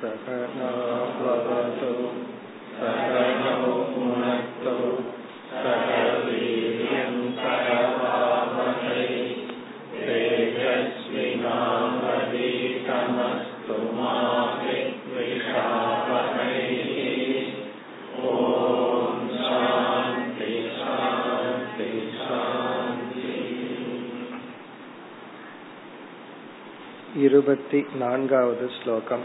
सकनावतु सकनौ पुनक्तु सकवीर्यङ्करवावहै तेजस्विनावधीतमस्तु मा विद्विषावहै ॐ शान्ति शान्ति शान्ति இருபத்தி நான்காவது ஸ்லோகம்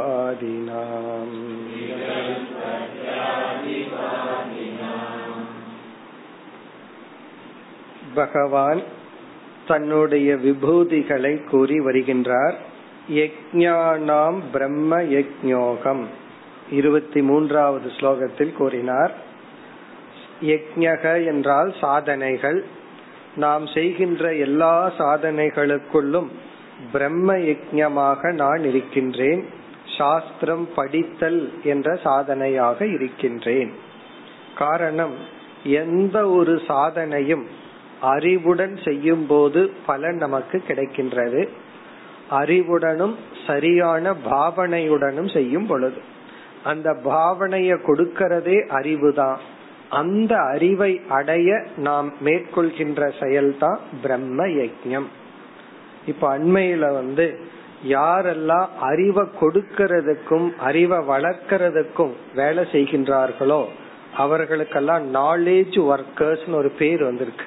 विकल्पख्यातिवादिनाम् பகவான் தன்னுடைய விபூதிகளை கூறி வருகின்றார் யஜ்ஞானாம் பிரம்ம யஜ்ஞோகம் இருபத்தி மூன்றாவது ஸ்லோகத்தில் கூறினார் யஜ்ஞக என்றால் சாதனைகள் நாம் செய்கின்ற எல்லா சாதனைகளுக்குள்ளும் பிரம்ம யஜமாக நான் இருக்கின்றேன். சாஸ்திரம் படித்தல் என்ற சாதனையாக இருக்கின்றேன். காரணம் எந்த ஒரு சாதனையும் அறிவுடன் செய்யும் போது பலன் நமக்கு கிடைக்கின்றது. அறிவுடனும் சரியான பாவனையுடனும் செய்யும் பொழுது. அந்த பாவனைய கொடுக்கிறதே அறிவுதான். அந்த அறிவை அடைய நாம் மேற்கொள்கின்ற செயல்தான் பிரம்ம யஜம் இப்ப அண்மையில வந்து யாரெல்லாம் அறிவை கொடுக்கறதுக்கும் அறிவை வளர்க்கறதுக்கும் வேலை செய்கின்றார்களோ அவர்களுக்கெல்லாம் நாலேஜ் ஒர்க்கர்ஸ் ஒரு பேர் வந்திருக்கு.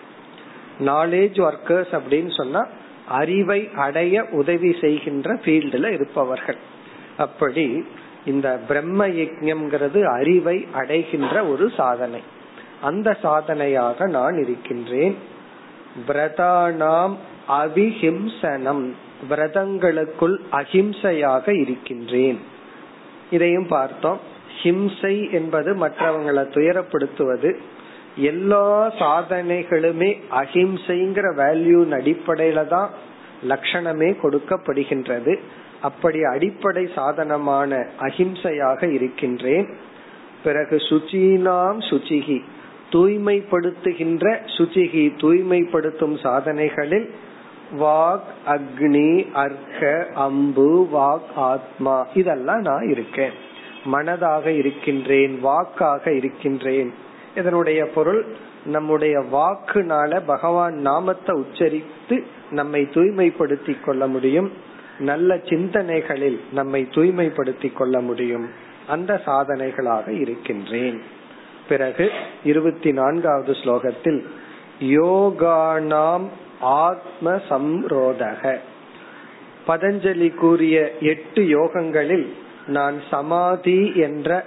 நாலேஜ் ஒர்க்கர்ஸ் அப்படின்னு சொன்னா அறிவை அடைய உதவி செய்கின்ற ஃபீல்டுல இருப்பவர்கள். அப்படி இந்த பிரம்ம யஜ்யம்ங்கிறது அறிவை அடைகின்ற ஒரு சாதனை. அந்த சாதனையாக நான் இருக்கின்றேன். பிரதானாம் அவிஹிம்சனம் விரதங்களுக்குள் அஹிம்சையாக இருக்கின்றேன். இதையும் பார்த்தோம். ஹிம்சை என்பது மற்றவங்களை துயரப்படுத்துவது. எல்லா சாதனைகளுமே அஹிம்சைங்கிற வேல்யூன் அடிப்படையில தான் லட்சணமே கொடுக்கப்படுகின்றது. அப்படி அடிப்படை சாதனமான அஹிம்சையாக இருக்கின்றேன். பிறகு சுச்சீனாம் சுச்சிகி தூய்மைப்படுத்துகின்ற சுச்சிகி தூய்மைப்படுத்தும் சாதனைகளில் வாக் அக்னி அர்க்க அம்பு வாக் ஆத்மா. இதெல்லாம் நான் இருக்கேன். மனதாக இருக்கின்றேன் வாக்காக இருக்கின்றேன். இதனுடைய பொருள் நம்முடைய வாக்குனால பகவான் நாமத்தை உச்சரித்து நம்மை தூய்மைப்படுத்தி கொள்ள முடியும். நல்ல சிந்தனைகளில் நம்மை தூய்மைப்படுத்தி கொள்ள முடியும். அந்த சாதனைகளாக இருக்கின்றேன். பிறகு இருபத்தி நான்காவது ஸ்லோகத்தில் யோகானாம் ஆத்ம சம்ரோதக பதஞ்சலி கூறிய எட்டு யோகங்களில் நான் சமாதி என்ற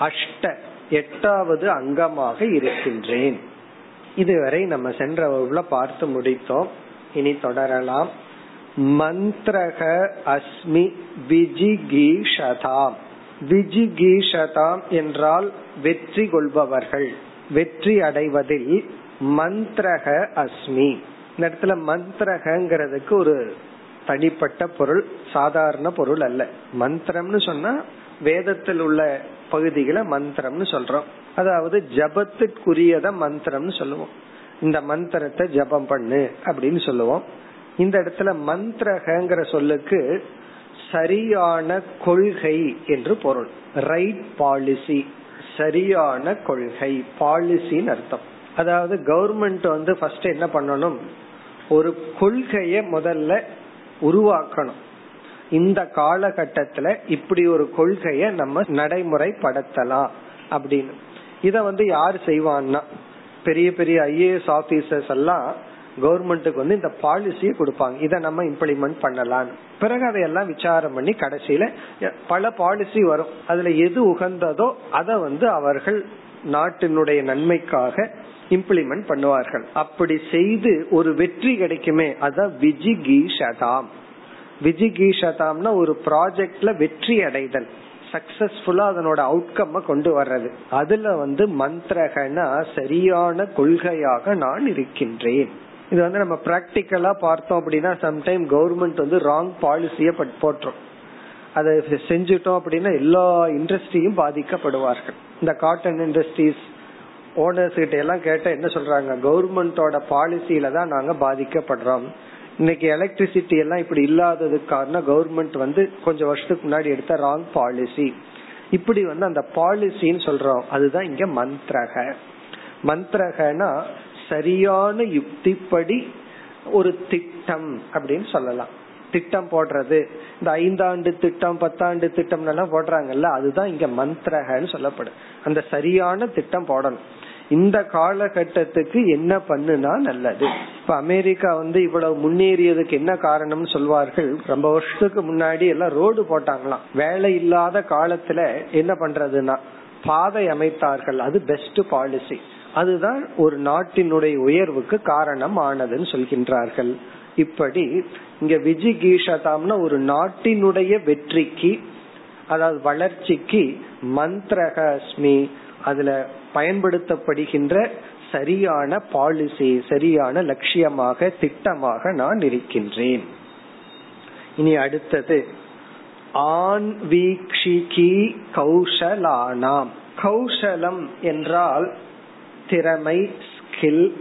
அஷ்ட எட்டாவது அங்கமாக இருக்கின்றேன். இதுவரை நம்ம சென்ற வகுப்புல பார்த்து முடித்தோம். இனி தொடரலாம். மந்திரக அஸ்மி விஜிகீஷதாம். விஜிகீஷதாம் என்றால் வெற்றி கொள்பவர்கள். வெற்றி அடைவதில் மந்திரக அஸ்மி. இந்த இடத்துல மந்திரகங்கிறதுக்கு ஒரு தனிப்பட்ட பொருள் சாதாரண பொருள் அல்ல. மந்திரம்னு சொன்னா வேதத்தில் உள்ள பகுதிகளை மந்திரம்னு சொல்றோம். அதாவது ஜபத்துக்குரியத மந்திரம்னு சொல்லுவோம். இந்த மந்திரத்தை ஜபம் பண்ணு அப்படின்னு சொல்லுவோம். இந்த இடத்துல மந்திரகங்கிற சொல்லுக்கு சரியான கொள்கை என்று பொருள். ரைட் பாலிசி சரியான கொள்கை பாலிசின்னு அர்த்தம். அதாவது கவர்மெண்ட் வந்து ஃபர்ஸ்ட் என்ன பண்ணணும்? ஒரு கொள்கைய முதல்ல உருவாக்கணும். இந்த காலகட்டத்துல இப்படி ஒரு கொள்கைய நம்ம நடைமுறைப்படுத்தலாம் அப்படின்னு. இத வந்து யார் செய்வான்னா பெரிய பெரிய ஐஏஎஸ் ஆபீசர்ஸ் எல்லாம் கவர்மெண்ட்டுக்கு வந்து இந்த பாலிசியை கொடுப்பாங்க. இதை நம்ம இம்ப்ளிமெண்ட் பண்ணலாம் பிறகு அதையெல்லாம் விசாரம் பண்ணி கடைசியில பல பாலிசி வரும். அதுல எது உகந்ததோ அதை வந்து அவர்கள் நாட்டினுடைய நன்மைக்காக இம்ப்ளிமெண்ட் பண்ணுவார்கள். அப்படி செய்து ஒரு வெற்றி கிடைக்குமே அதான் விஜிகீஷதாம். விஜிகீஷதாம்னா ஒரு ப்ராஜெக்ட்ல வெற்றி அடைதல். சக்சஸ்ஃபுல்லா அதனோட அவுட்கம் கொண்டு வர்றது. அதுல வந்து மந்திரகனா சரியான கொள்கையாக நான் இருக்கின்றேன். இது வந்து நம்ம பிராக்டிக்கலா பார்த்தோம் அப்படின்னா சம்டைம் கவர்மெண்ட் வந்து ராங் பாலிசிய போட்டுரும் அதை செஞ்சுட்டோம் அப்படின்னா எல்லா இண்டஸ்ட்ரியும் பாதிக்கப்படுவார்கள். இந்த காட்டன் இண்டஸ்ட்ரீஸ் ஓனர்ஸ் கிட்ட எல்லாம் கேட்டா என்ன சொல்றாங்க? கவர்மெண்டோட பாலிசியில தான் நாங்க பாதிக்கப்படுறோம். இன்னைக்கு எலக்ட்ரிசிட்டி எல்லாம் இப்படி இல்லாததுக்கு காரணம் கவர்மெண்ட் வந்து கொஞ்சம் வருஷத்துக்கு முன்னாடி எடுத்த ராங் பாலிசி இப்படி வந்து அந்த பாலிசின்னு சொல்றோம். அதுதான் இங்க மந்த்ரக. மந்த்ரகனா சரியான யுக்திப்படி ஒரு திட்டம் அப்படின்னு சொல்லலாம். திட்டம் போடுறது. இந்த ஐந்தாண்டு திட்டம் பத்தாண்டு திட்டம் எல்லாம் போடுறாங்கல்ல அதுதான் இங்க மந்திரகன்னு சொல்லப்படும். அந்த சரியான திட்டம் போடணும். இந்த காலகட்டத்துக்கு என்ன பண்ணுனா நல்லது. இப்ப அமெரிக்கா வந்து இவ்வளவு முன்னேறியதுக்கு என்ன காரணம்னு சொல்வார்கள்? ரொம்ப வருஷத்துக்கு முன்னாடி எல்லாம் ரோடு போட்டாங்களாம். வேலை இல்லாத காலத்துல என்ன பண்றதுன்னா பாதை அமைத்தார்கள். அது பெஸ்ட் பாலிசி அதுதான் ஒரு நாட்டினுடைய உயர்வுக்கு காரணம் ஆனதுன்னு சொல்கின்றார்கள். இப்படி இங்க விஜிகீஷதாம்னா ஒரு நாட்டினுடைய வெற்றிக்கு அதாவது வளர்ச்சிக்கு மந்திரகஸ்மி அதுல பயன்படுத்தப்படுகின்ற சரியான பாலிசி சரியான லட்சியமாக திட்டமாக நான் இருக்கின்றேன். இனி அடுத்தது ஆன்வீக்ஷிகி கௌஷலானாம். கௌஷலம் என்றால் திறமை ஸ்கில்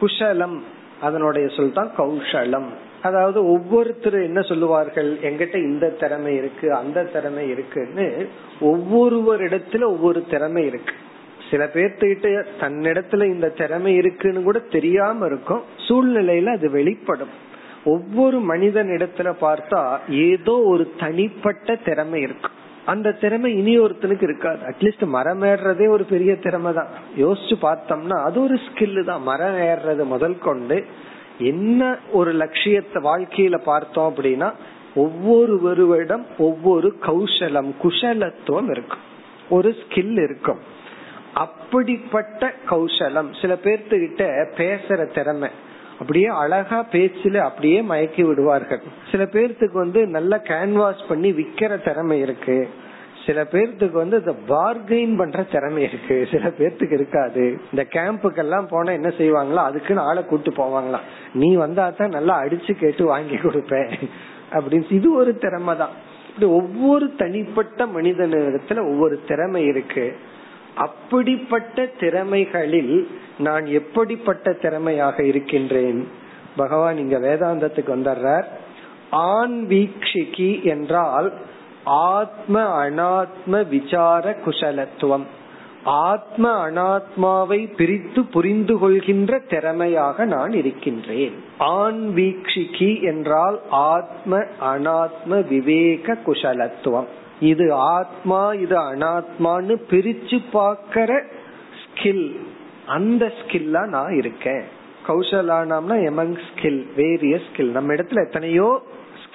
குஷலம் அதனுடைய சொல் தான் கௌஷலம். அதாவது ஒவ்வொருத்தர் என்ன சொல்லுவார்கள்? எங்கிட்ட இந்த திறமை இருக்கு அந்த திறமை இருக்குன்னு ஒவ்வொருவரிடத்துல ஒவ்வொரு திறமை இருக்கு. சில பேர்த்துக்கிட்ட தன்னிடத்துல இந்த திறமை இருக்குன்னு கூட தெரியாம இருக்கும். சூழ்நிலையில அது வெளிப்படும். ஒவ்வொரு மனிதன் இடத்துல பார்த்தா ஏதோ ஒரு தனிப்பட்ட திறமை இருக்கும் அந்த திறமை இனி ஒருத்தனுக்கு இருக்காது. அட்லீஸ்ட் மரம் ஏறுறதே ஒரு பெரிய திறமை தான் யோசிச்சு பார்த்தோம்னா அது ஒரு ஸ்கில் தான். மரம் ஏறுறது முதல் கொண்டு என்ன ஒரு லட்சியத்தை வாழ்க்கையில பார்த்தோம் அப்படின்னா ஒவ்வொருவருவிடம் ஒவ்வொரு கௌசலம் குஷலத்துவம் இருக்கும். ஒரு ஸ்கில் இருக்கும். அப்படிப்பட்ட கௌசலம் சில பேர்த்துக்கிட்ட பேசுற திறமை. அப்படியே அழகா பேச்சுல அப்படியே மயக்கி விடுவார்கள். சில பேர்த்துக்கு வந்து நல்ல கேன்வாஸ் பண்ணி விக்கிற திறமை இருக்கு. சில பேர்த்துக்கு வந்து இந்த பார்கெயின் பண்ற திறமை இருக்கு. சில பேர்த்துக்கு இருக்காது. இந்த கேம்புக்கு எல்லாம் போனா என்ன செய்வாங்களோ அதுக்குன்னு ஆளை கூட்டு போவாங்களாம். நீ வந்தா தான் நல்லா அடிச்சு கேட்டு வாங்கி கொடுப்பேன். அப்படின்னு இது ஒரு திறமை தான். ஒவ்வொரு தனிப்பட்ட மனிதனிடத்துல ஒவ்வொரு திறமை இருக்கு. அப்படிப்பட்ட திறமைகளில் நான் எப்படிப்பட்ட திறமையாக இருக்கின்றேன்? பகவான் இங்க வேதாந்தத்துக்கு வந்துடுறார் ஆன்வீக்ஷிகி என்றால் ஆத்ம அனாத்ம விசார குசலத்துவம். ஆத்ம அனாத்மாவை பிரித்து புரிந்து கொள்கின்ற திறமையாக நான் இருக்கின்றேன். ஆண் வீக்ஷிகி என்றால் ஆத்ம அனாத்ம விவேக குசலத்துவம். இது ஆத்மா இது அனாத்மான்னு பிரிச்சு பார்க்கிற ஸ்கில். அந்த ஸ்கில்லா நான் இருக்கேன். கௌசலானம்னா எமங் ஸ்கில் வேரியஸ் ஸ்கில் நம்ம இடத்துல எத்தனையோ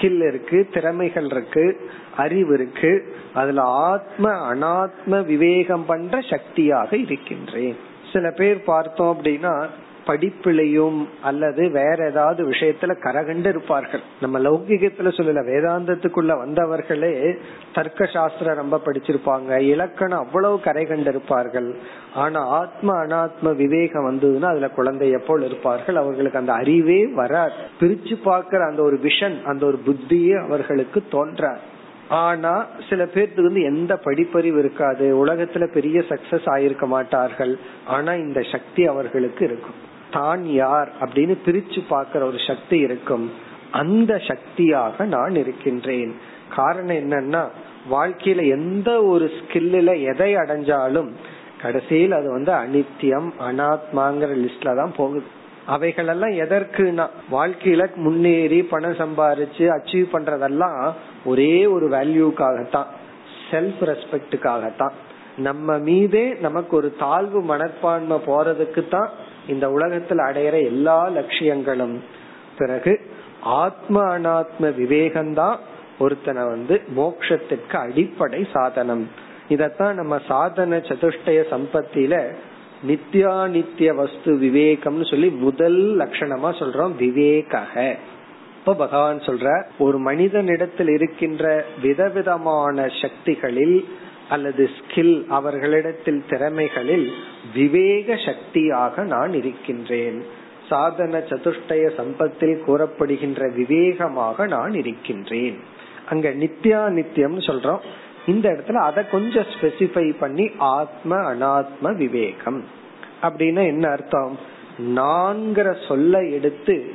ஸ்கில் இருக்கு திறமைகள் இருக்கு அறிவு இருக்கு அதுல ஆத்ம அனாத்ம விவேகம் பண்ற சக்தியாக இருக்கின்றேன். சில பேர் பார்த்தோம் அப்படின்னா படிப்பிலையும் அல்லது வேற ஏதாவது விஷயத்துல கரகண்டு இருப்பார்கள். நம்ம லௌகிகத்துல சொல்லல வேதாந்தத்துக்குள்ள வந்தவர்களே தர்க்க சாஸ்திரம் ரொம்ப படிச்சிருப்பாங்க. இலக்கணம் அவ்வளவு கரை கண்டு இருப்பார்கள். ஆனா ஆத்ம அனாத்ம விவேகம் வந்ததுன்னா அதுல குழந்தைய போல் இருப்பார்கள். அவர்களுக்கு அந்த அறிவே வராது. பிரிச்சு பார்க்கிற அந்த ஒரு விஷன் அந்த ஒரு புத்தியே அவர்களுக்கு தோன்றார் ஆனா சில பேர்த்துக்கு வந்து எந்த படிப்பறிவு இருக்காது. உலகத்துல பெரிய சக்சஸ் ஆயிருக்க மாட்டார்கள். ஆனா இந்த சக்தி அவர்களுக்கு இருக்கும். தான் யார் அப்படின்னு பிரிச்சு பார்க்கிற ஒரு சக்தி இருக்கும். அந்த சக்தியாக நான் இருக்கின்றேன். காரணம் என்னன்னா வாழ்க்கையில எந்த ஒரு ஸ்கில்ல எதை அடைஞ்சாலும் கடைசியில் அது வந்து அனித்தியம் அனாத்மாங்கிற லிஸ்ட்ல தான் போகுது. அவைகளெல்லாம் எதற்குனா வாழ்க்கையில முன்னேறி பணம் சம்பாரிச்சு அச்சீவ் பண்றதெல்லாம் ஒரே ஒரு வேல்யூக்காகத்தான் செல்ஃப் ரெஸ்பெக்டுக்காகத்தான் நம்ம மீதே நமக்கு ஒரு தாழ்வு மனப்பான்மை போறதுக்கு தான் இந்த உலகத்தில் அடையிற எல்லா லட்சியங்களும். பிறகு ஆத்ம அனாத்ம விவேகம்தான் ஒருத்தனை வந்து மோக்ஷத்திற்கு அடிப்படை சாதனம். இதத்தான் நம்ம சாதன சதுஷ்டய சம்பத்தில நித்யா நித்திய வஸ்து விவேகம்னு சொல்லி முதல் லட்சணமா சொல்றோம் விவேகக இப்ப பகவான் சொல்ற ஒரு மனிதனிடத்தில் இருக்கின்ற விதவிதமான சக்திகளில் அல்லது ஸ்கில் அவர்களிடத்தில் திறமைகளில் விவேக சக்தியாக நான் இருக்கின்றேன். சாதன சதுஷ்டய சம்பத்தில் கூறப்படுகின்ற விவேகமாக நான் இருக்கின்றேன். அங்க நித்யா நித்தியம் சொல்றோம். இந்த இடத்துல அதை கொஞ்சம் ஸ்பெசிஃபை பண்ணி ஆத்ம அனாத்ம விவேகம். அப்படின்னா என்ன அர்த்தம்? நான்கிற சொல்ல எடுத்து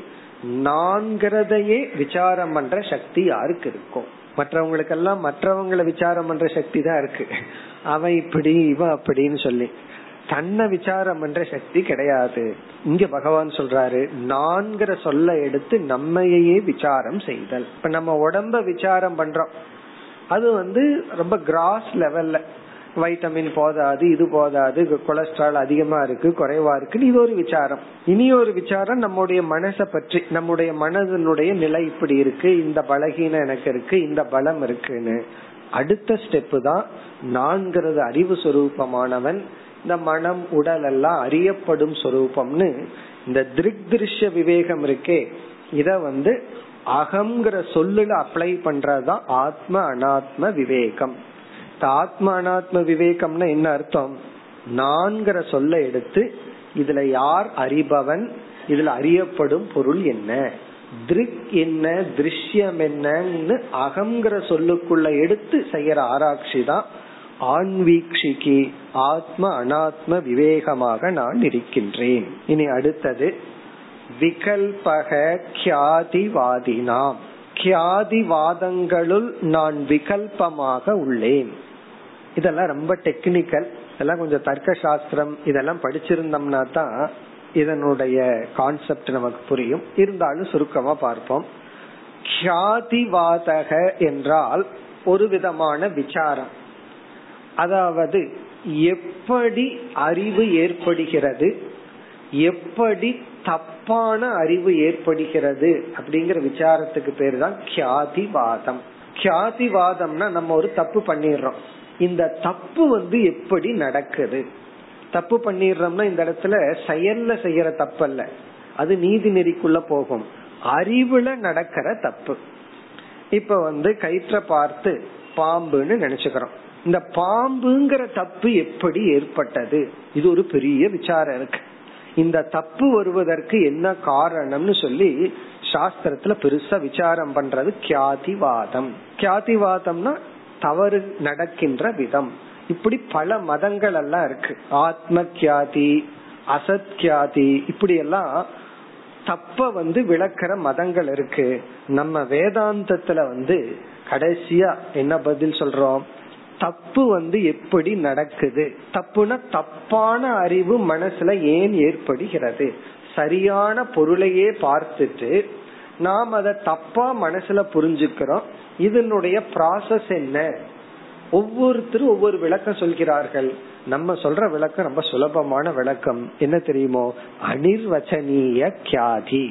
நான்கிறதையே விசாரம் பண்ற சக்தி யாருக்கு இருக்கும் மற்றவங்களுக்கெல்லாம் மற்றவங்களை விசாரம் பண்ற சக்தி தான் இருக்கு. அவன் இப்படி இவன் அப்படின்னு சொல்லி. தன்னை விசாரம் பண்ற சக்தி கிடையாது. இங்க பகவான் சொல்றாரு நான்கிற சொல்ல எடுத்து நம்மையே விசாரம் செய்தல். இப்ப நம்ம உடம்ப விசாரம் பண்றோம். அது வந்து ரொம்ப கிராஸ் லெவல்ல வைட்டமின் போதாது இது போதாது கொலஸ்ட்ரால் அதிகமா இருக்கு குறைவா இருக்கு இது ஒரு விசாரம். இனி ஒரு விசாரம் நம்முடைய மனசை பற்றி நம்முடைய மனதனுடைய நிலை இப்படி இருக்கு இந்த பலகீனம் எனக்கு இருக்கு இந்த பலம் இருக்குன்னு. அடுத்த ஸ்டெப்பு தான் நான்கிறது அறிவு சுரூபமானவன் இந்த மனம் உடல் எல்லாம் அறியப்படும் சொரூபம்னு. இந்த திருக் திருஷ்ய விவேகம் இருக்கே இத வந்து அகங்கிற சொல்லுல அப்ளை பண்றதுதான் ஆத்ம அனாத்ம விவேகம். ஆத்ம அனாத்ம விவேகம்னா என்ன அர்த்தம்? நான்கிற சொல்ல எடுத்து இதுல யார் அறிபவன் இதுல அறியப்படும் பொருள் என்ன? திருக் என்ன திருஷ்யம் என்னன்னு அகங்கிற சொல்லுக்குள்ள எடுத்து செய்யற ஆராய்ச்சி தான் ஆன்வீக்ஷிக்கு ஆத்ம அனாத்ம விவேகமாக நான் இருக்கின்றேன். இனி அடுத்தது விகல்பக கியாதிவாதினாம். கியாதிவாதங்களுள் நான் விகல்பமாக உள்ளேன். இதெல்லாம் ரொம்ப டெக்னிக்கல் இதெல்லாம் கொஞ்சம் தர்க்க சாஸ்திரம் இதெல்லாம் படிச்சிருந்தோம்னா தான் இதனுடைய கான்செப்ட் நமக்கு புரியும். இருந்தாலும் சுருக்கமா பார்ப்போம். கியாதிவாதக என்றால் ஒரு விதமான விசாரம். அதாவது எப்படி அறிவு ஏற்படுகிறது எப்படி தப்பான அறிவு ஏற்படுகிறது அப்படிங்கிற விசாரத்துக்கு பேரு தான் கியாதிவாதம். கியாதிவாதம்னா நம்ம ஒரு தப்பு பண்ணிடுறோம். இந்த தப்பு வந்து எப்படி நடக்குது? தப்பு பண்ணிடுறோம்னா இந்த இடத்துல செயல்ல செய்யற தப்பு அல்ல அது நீதி நெறிக்குள்ள போகும். அறிவுல நடக்கிற தப்பு. இப்ப வந்து கயிற்ற பார்த்து பாம்புன்னு நினைச்சுக்கிறோம். இந்த பாம்புங்கிற தப்பு எப்படி ஏற்பட்டது? இது ஒரு பெரிய விசாரம் இருக்கு. இந்த தப்பு வருவதற்கு என்ன காரணம்னு சொல்லி சாஸ்திரத்துல பெருசா விசாரம் பண்றது கியாதிவாதம். கியாதிவாதம்னா தவறு நடக்கின்ற விதம். இப்படி பல மதங்கள் எல்லாம் இருக்கு. ஆத்ம கியாதி அசத்கியாதி இப்படி எல்லாம் தப்ப வந்து விளக்கிற மதங்கள் இருக்கு. நம்ம வேதாந்தத்துல வந்து கடைசியா என்ன பதில் சொல்றோம்? தப்பு வந்து எப்படி நடக்குது? தப்புனா தப்பான அறிவு மனசுல ஏன் ஏற்படுகிறது? சரியான பொருளையே பார்த்துட்டு நாம் அதை தப்பா மனசுல புரிஞ்சுக்கிறோம். இதனுடைய ப்ராசஸ் என்ன? ஒவ்வொருத்தரும் ஒவ்வொரு விளக்கம் சொல்கிறார்கள். நம்ம சொல்ற விளக்கம் ரொம்ப சுலபமான விளக்கம். என்ன தெரியுமோ? அனிர்வச்சனீய கியாதி.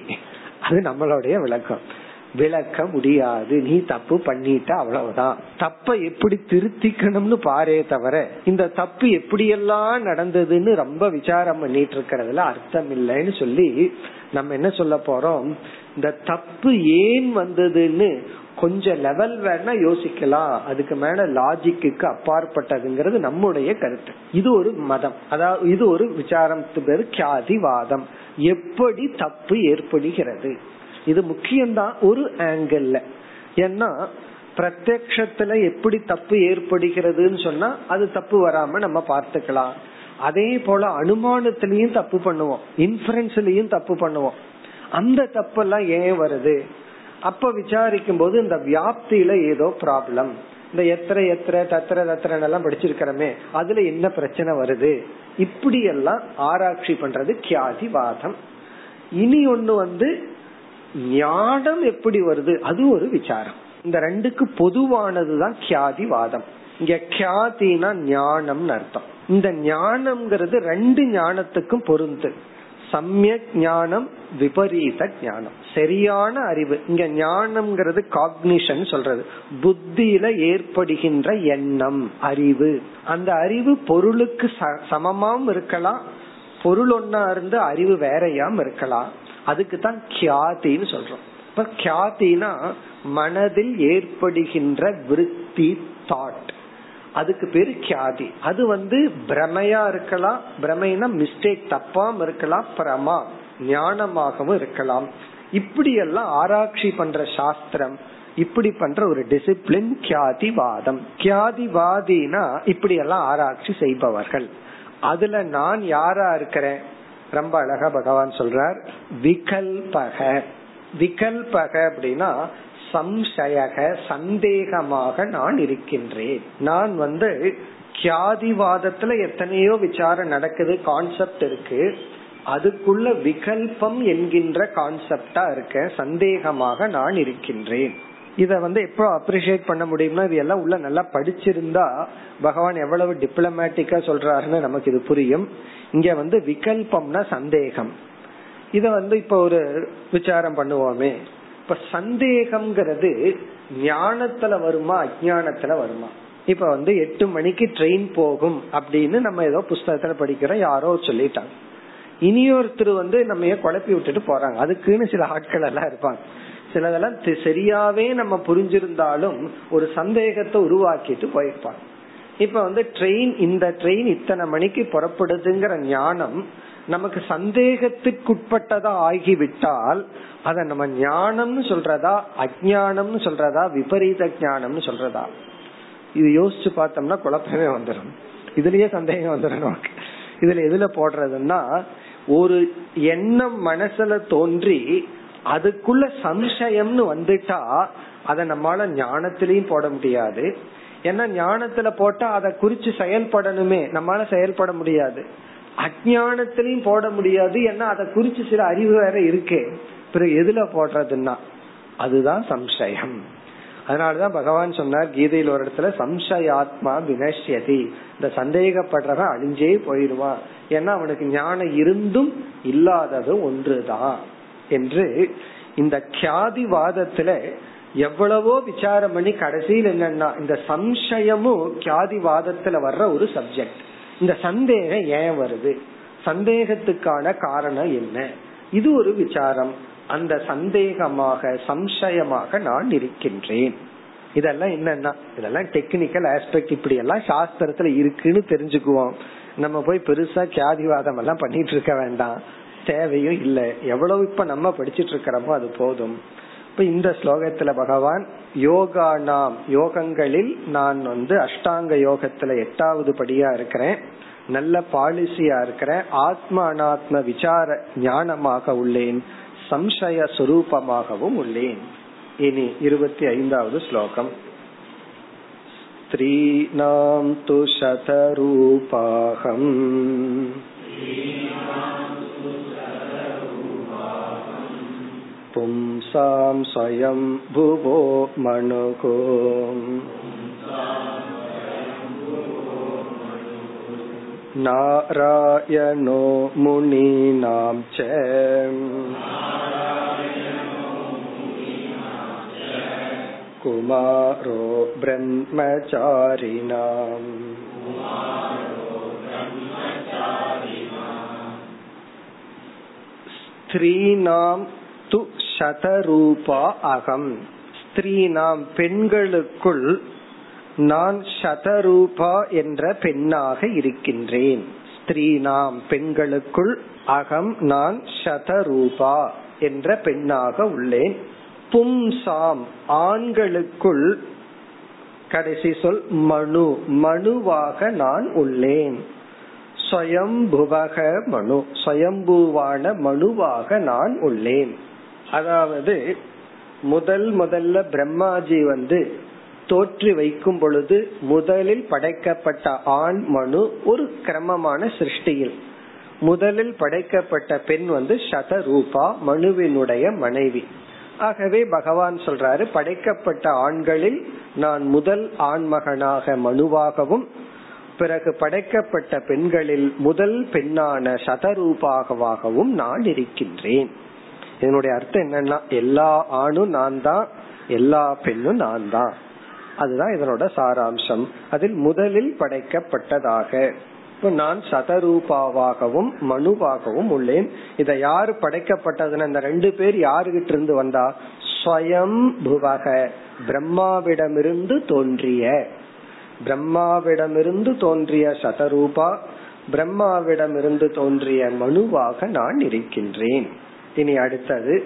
அது நம்மளுடைய விளக்கம். விளக்க முடியாது. நீ தப்பு பண்ணிட்ட அவ்வளவுதான். தப்ப எப்படி திருத்திக்கணும்னு பாரே தவிர இந்த தப்பு எப்படியெல்லாம் நடந்ததுன்னு ரொம்ப விசாரம் பண்ணிட்டு இருக்கிறதுல அர்த்தம் இல்லைன்னு சொல்லி நம்ம என்ன சொல்ல போறோம்? இந்த தப்பு ஏன் வந்ததுன்னு கொஞ்சம் லெவல் வேணா யோசிக்கலாம். அதுக்கு மேல லாஜிக்கு அப்பாற்பட்டதுங்கிறது நம்முடைய கருத்து. இது ஒரு மதம். அதாவது இது ஒரு விசாரத்து பேரு கியாதிவாதம். எப்படி தப்பு ஏற்படுகிறது? இது முக்கியம்தான் ஒரு ஆங்கிள் ஏன்னா பிரத்யத்துல எப்படி தப்பு ஏற்படுகிறதுன்னு சொன்னா அது தப்பு வராம நம்ம பார்த்துக்கலாம். அதே போல அனுமானத்திலையும் தப்பு பண்ணுவோம். இன்ஃபரன்ஸ்லயும் தப்பு பண்ணுவோம். அந்த தப்பெல்லாம் ஏன் வருது? அப்ப விசாரிக்கும் போது இந்த வியாப்தியில ஏதோ ப்ராப்ளம் இந்த எத்திர எத்திர தத்திர தத்திரன் எல்லாம் படிச்சிருக்கிறோமே அதுல என்ன பிரச்சனை வருது? இப்படி எல்லாம் ஆராய்ச்சி பண்றது கியாதிவாதம். இனி ஒண்ணு வந்து ஞானம் எப்படி வருது? அது ஒரு விசாரம். இந்த ரெண்டுக்கு பொதுவானதுதான் கியாதிவாதம். இங்க கியாதினா ஞானம்னு அர்த்தம். இந்த ஞானம்ங்கிறது ரெண்டு ஞானத்துக்கும் பொருந்து சமயக் ஞானம் விபரீத ஞானம். சரியான அறிவு. இங்க ஞானம்ங்கிறது காக்னிஷன் சொல்றது. புத்தியில ஏற்படுகின்ற எண்ணம் அறிவு. அந்த அறிவு பொருளுக்கு சமமாவும் இருக்கலாம். பொருள் ஒன்னா இருந்து அறிவு வேறையாம் இருக்கலாம். அதுக்கு தான் கியாதின்னு சொல்றோம். இப்ப இப்ப கியாதினா மனதில் ஏற்படுகின்ற விருத்தி தாட் அதுக்கு பேரு கியாதி. அது வந்து பிரமையா இருக்கலாம் பிரமைனா மிஸ்டேக் தப்பாம இருக்கலாம் பிரமா ஞானமாகவும் இருக்கலாம். இப்படி எல்லாம் ஆராய்ச்சி பண்ற சாஸ்திரம் இப்படி பண்ற ஒரு டிசிப்ளின் கியாதிவாதம். கியாதிவாதினா இப்படி எல்லாம் ஆராய்ச்சி செய்பவர்கள். அதுல நான் யாரா இருக்கிறேன்? ரொம்ப அழகா பகவான் சொல்றார் விகல்பக. விகல்பக அப்படின்னா சம்சயக சந்தேகமாக நான் இருக்கின்றேன். நான் வந்து கியாதிவாதத்துல எத்தனையோ விசாரம் நடக்குது கான்செப்ட் இருக்கு. அதுக்குள்ள விகல்பம் என்கின்ற கான்செப்டா இருக்க சந்தேகமாக நான் இருக்கின்றேன். இத வந்து எப்போ அப்ரிசியேட் பண்ண முடியும்னா இது எல்லாம் உள்ள நல்லா படிச்சிருந்தா பகவான் எவ்வளவு டிப்ளமேட்டிக்கா சொல்றாருன்னு நமக்கு இது புரியும். இங்க வந்து விகல்பம்னா சந்தேகம். இத வந்து இப்ப ஒரு விசாரம் பண்ணுவோமே. இப்ப சந்தேகம்ங்கிறது ஞானத்துல வருமா அஜானத்துல வருமா? இப்ப வந்து எட்டு மணிக்கு ட்ரெயின் போகும் அப்படின்னு நம்ம ஏதோ புஸ்தகத்துல படிக்கிறோம் யாரோ சொல்லிட்டாங்க. இனியொருத்தர் வந்து நம்ம குழப்பி விட்டுட்டு போறாங்க. அதுக்குன்னு சில ஆட்கள் எல்லாம் இருப்பாங்க. சிலதெல்லாம் சரியாவே நம்ம புரிஞ்சிருந்தாலும் ஒரு சந்தேகத்தை உருவாக்கிட்டு போயிருப்பாங்க. இப்ப வந்து ட்ரெயின் இந்த ட்ரெயின் இத்தனை மணிக்கு புறப்படுதுங்கிற ஞானம் நமக்கு சந்தேகத்துக்குட்பட்டதா ஆகிவிட்டால் அத நம்ம ஞானம்னு சொல்றதா அஜானம்னு சொல்றதா விபரீத ஞானம்னு சொல்றதா? இது யோசிச்சு பார்த்தோம்னா குழப்பமே வந்துடும் இதுலயே சந்தேகம் வந்துடும் நமக்கு. இதுல எதுல போடுறதுன்னா ஒரு எண்ணம் மனசுல தோன்றி அதுக்குள்ள சம்சயம்னு வந்துட்டா அத நம்மளால ஞானத்திலையும் போட முடியாது. ஏன்னா ஞானத்துல போட்டா அதை குறிச்சு செயல்படணுமே. நம்மளால செயல்பட முடியாது. அஜானத்திலையும் போட முடியாது. ஏன்னா அதை குறிச்சு சில அறிவு வேற இருக்கு. பிறகு எதுல போடுறதுன்னா அதுதான் சம்சயம். அதனாலதான் பகவான் சொன்னார் கீதையில் ஒரு இடத்துல சம்சயாத்மா வினஷ்யதி. இந்த சந்தேகப்படுறவன் அழிஞ்சே போயிடுவான். ஏன்னா அவனுக்கு ஞானம் இருந்தும் இல்லாதது ஒன்றுதான். என்று இந்த கியாதிவாதத்துல எவ்வளவோ விசாரம் பண்ணி கடைசியில் என்னன்னா இந்த சம்சயமும் கியாதிவாதத்துல வர்ற ஒரு சப்ஜெக்ட் இந்த சந்தேகம் ஏன் வருது? சந்தேகத்துக்கான காரணம் என்ன? இது ஒரு விசாரம். அந்த சந்தேகமாக சம்சயமாக நான் இருக்கின்றேன். இதெல்லாம் என்னன்னா இதெல்லாம் டெக்னிக்கல் ஆஸ்பெக்ட் இப்படி எல்லாம் சாஸ்திரத்துல இருக்குன்னு தெரிஞ்சுக்குவோம். நம்ம போய் பெருசா கியாதிவாதம் எல்லாம் பண்ணிட்டு இருக்க வேண்டாம். தேவையும் இல்லை. எவ்வளவு இப்ப நம்ம படிச்சிட்டு இருக்கிறோமோ அது போதும். இப்ப இந்த ஸ்லோகத்துல பகவான் யோகா நாம் யோகங்களில் நான் வந்து அஷ்டாங்க யோகத்துல எட்டாவது படியா இருக்கிறேன் நல்ல பாலிசியா இருக்கிறேன் ஆத்ம அனாத்ம விசார ஞானமாக உள்ளேன் சம்சய சுரூபமாகவும் உள்ளேன் இனி இருபத்தி ஐந்தாவது ஸ்லோகம் स्त्रीणां तु शतरूपाहम् पुंसां स्वयं भुवो मनुको नारायणो मुनीनां च कुमारो ब्रह्मचारिणाम् ஸ்திரீனாம் து சதரூபா அகம். ஸ்திரீனாம் பெண்களுக்குள் நான் சதரூபா என்ற பெண்ணாக இருக்கின்றேன். ஸ்திரீனாம் பெண்களுக்குள் அகம் நான் சதரூபா என்ற பெண்ணாக உள்ளேன். பும்சாம் ஆண்களுக்குள் கடைசி சொல் மனு மனுவாக நான் உள்ளேன். சுயம்புவக மனு சுயம்புவான மனுவாக நான் உள்ளேன். அதாவது முதல் முதல்ல பிரம்மாஜி வந்து தோற்றி வைக்கும் பொழுது முதலில் படைக்கப்பட்ட ஆண் மனு ஒரு கிரமமான சிருஷ்டியில். முதலில் படைக்கப்பட்ட பெண் வந்து சதரூபா மனுவினுடைய மனைவி. ஆகவே பகவான் சொல்றாரு படைக்கப்பட்ட ஆண்களில் நான் முதல் ஆண்மகனாக மனுவாகவும் பிறகு படைக்கப்பட்ட பெண்களில் முதல் பெண்ணான சதரூபாகவாகவும் நான் இருக்கின்றேன். இதனுடைய அர்த்தம் என்னன்னா எல்லா ஆணும் நான் தான் எல்லா பெண்ணும் நான் தான் அதுதான் இதனோட சாராம்சம். அதில் முதலில் படைக்கப்பட்டதாக. இப்ப நான் சதரூபாவாகவும் மனுவாகவும் உள்ளேன். இதை யாரு படைக்கப்பட்டதுன்னு அந்த ரெண்டு பேர் யாருகிட்ட இருந்து வந்தா? ஸ்வயம் புவக. பிரம்மாவிடமிருந்து தோன்றிய. பிரம்மாவிடமிருந்து தோன்றிய சதரூபா பிரம்மாவிடமிருந்து தோன்றிய மனுவாக நான் இருக்கின்றேன். இனி அடுத்தது.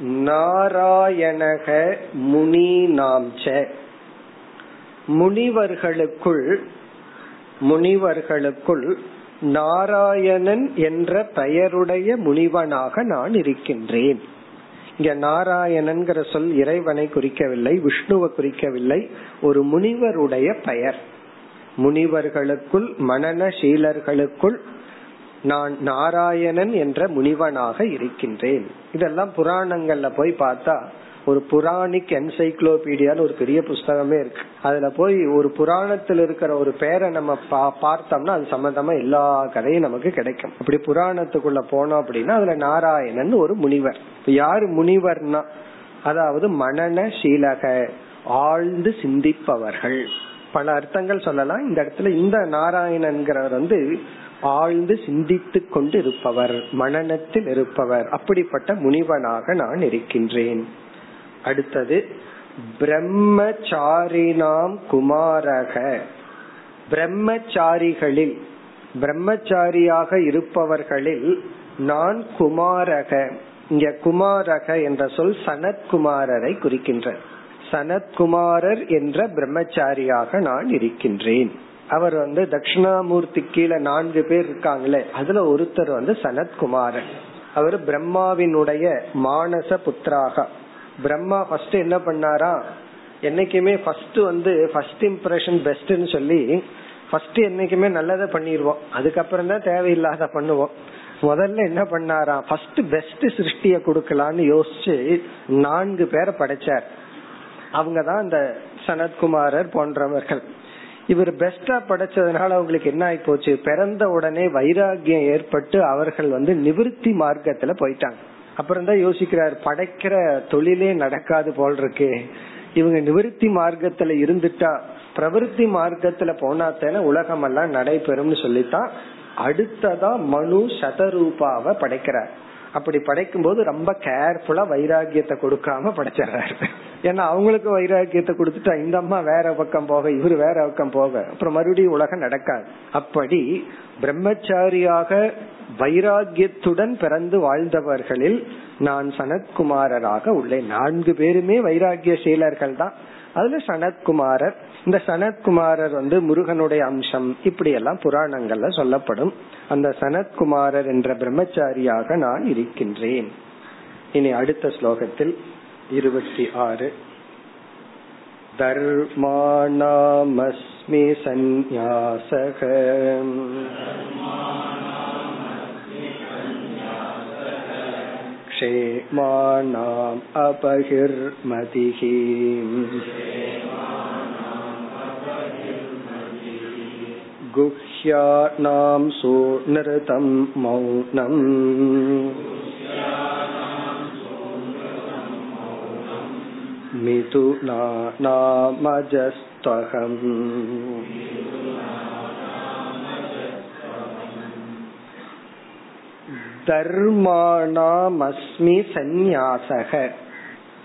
நாராயணக முனி நாம்ச முனிவர்களுக்குள் முனிவர்களுக்குள் நாராயணன் என்ற பெயருடைய முனிவனாக நான் இருக்கின்றேன். இங்க நாராயணன்கிற சொல் இறைவனை குறிக்கவில்லை விஷ்ணுவை குறிக்கவில்லை ஒரு முனிவருடைய பெயர். முனிவர்களுக்குள் மனநசீலர்களுக்குள் நான் நாராயணன் என்ற முனிவனாக இருக்கின்றேன். இதெல்லாம் புராணங்கள்ல போய் பார்த்தா ஒரு புராணிக் என்சைக்ளோபீடியான்னு ஒரு பெரிய புஸ்தகமே இருக்கு. அதுல போய் ஒரு புராணத்தில் இருக்கிற ஒரு பேரை நம்ம பார்த்தோம்னா அது சம்பந்தமா எல்லா கதையும் நமக்கு கிடைக்கும். அப்படி புராணத்துக்குள்ள போனோம் அப்படின்னா அதுல நாராயணன் ஒரு முனிவர். யாரு முனிவர்னா? அதாவது மனன சீலக ஆழ்ந்து சிந்திப்பவர்கள். பல அர்த்தங்கள் சொல்லலாம். இந்த இடத்துல இந்த நாராயணன்கிறவர் வந்து ஆழ்ந்து சிந்தித்துக் கொண்டு இருப்பவர் மனநத்தில் இருப்பவர். அப்படிப்பட்ட முனிவனாக நான் இருக்கின்றேன். அடுத்தது பிரம்மச்சாரினாம் குமாரக. பிரம்மச்சாரிகளில் பிரம்மச்சாரியாக இருப்பவர்களில் நான் குமாரக. இங்க குமாரக என்ற சொல் சனத்குமாரரை குறிக்கின்ற. சனத்குமாரர் என்ற பிரம்மச்சாரியாக நான் இருக்கின்றேன். அவர் வந்து தட்சிணாமூர்த்தி கீழே நான்கு பேர் இருக்காங்களே அதுல ஒருத்தர் வந்து சனத்குமாரன் அவர் பிரம்மாவினுடைய மானச புத்திராக. பிரம்மா ஃபர்ஸ்ட் என்ன பண்ணாரா என்னைக்குமே ஃபர்ஸ்ட் வந்து ஃபர்ஸ்ட் இம்ப்ரெஷன் பெஸ்ட்னு சொல்லி ஃபர்ஸ்ட் என்னைக்குமே நல்லதை பண்ணிடுவோம் அதுக்கப்புறம் தான் தேவையில்லாத பண்ணுவோம். முதல்ல என்ன பண்ணாரா ஃபர்ஸ்ட் பெஸ்ட் சிருஷ்டிய கொடுக்கலான்னு யோசிச்சு நான்கு பேரை படைச்சார். அவங்கதான் இந்த சனத்குமாரர் போன்றவர்கள். இவர் பெஸ்டா படைச்சதுனால அவங்களுக்கு என்ன ஆகி போச்சு? பிறந்த உடனே வைராகியம் ஏற்பட்டு அவர்கள் வந்து நிவிருத்தி மார்க்கத்துல போயிட்டாங்க. அப்புறம் தான் யோசிக்கிறார் படைக்கிற தொழிலே நடக்காது போல் இருக்கு இவங்க நிவிருத்தி மார்க்கத்துல இருந்துட்டா பிரவருத்தி மார்க்கத்துல போனாத்தான உலகம் எல்லாம் நடைபெறும்னு சொல்லித்தான் அடுத்ததா மனு சதரூபாவை படைக்கிறார். அப்படி படைக்கும் போது ரொம்ப கேர்ஃபுல்லா வைராகியத்தை கொடுக்காம படைச்சிடறாரு. ஏன்னா அவங்களுக்கு வைராக்கியத்தை கொடுத்துட்டா இந்த அம்மா வேற பக்கம் போக இவரு வேற பக்கம் போக. அப்புறம் மறுபடியும் உலகம் நடக்காது. அப்படி பிரம்மச்சாரியாக வைராகியத்துடன் பிறந்து வாழ்ந்தவர்களில் நான் சனத்குமாரராக உள்ளேன். நான்கு பேருமே வைராகிய சீலர்கள் தான். அதுல சனத்குமாரர் இந்த சனத்குமாரர் வந்து முருகனுடைய அம்சம். இப்படி எல்லாம் புராணங்கள்ல சொல்லப்படும். அந்த சனத்குமாரர் என்ற பிரம்மச்சாரியாக நான் இருக்கின்றேன். இனி அடுத்த ஸ்லோகத்தில் இருபத்தி ஆறு धर्माणामस्मि सन्न्यासः क्षेमाणाम् अपहिर्मतिः गुह्यानां सुनृतं मौनम् मिथुनानामजस्त्वहम् தர்மானாமஸ்மி சந்நியாசக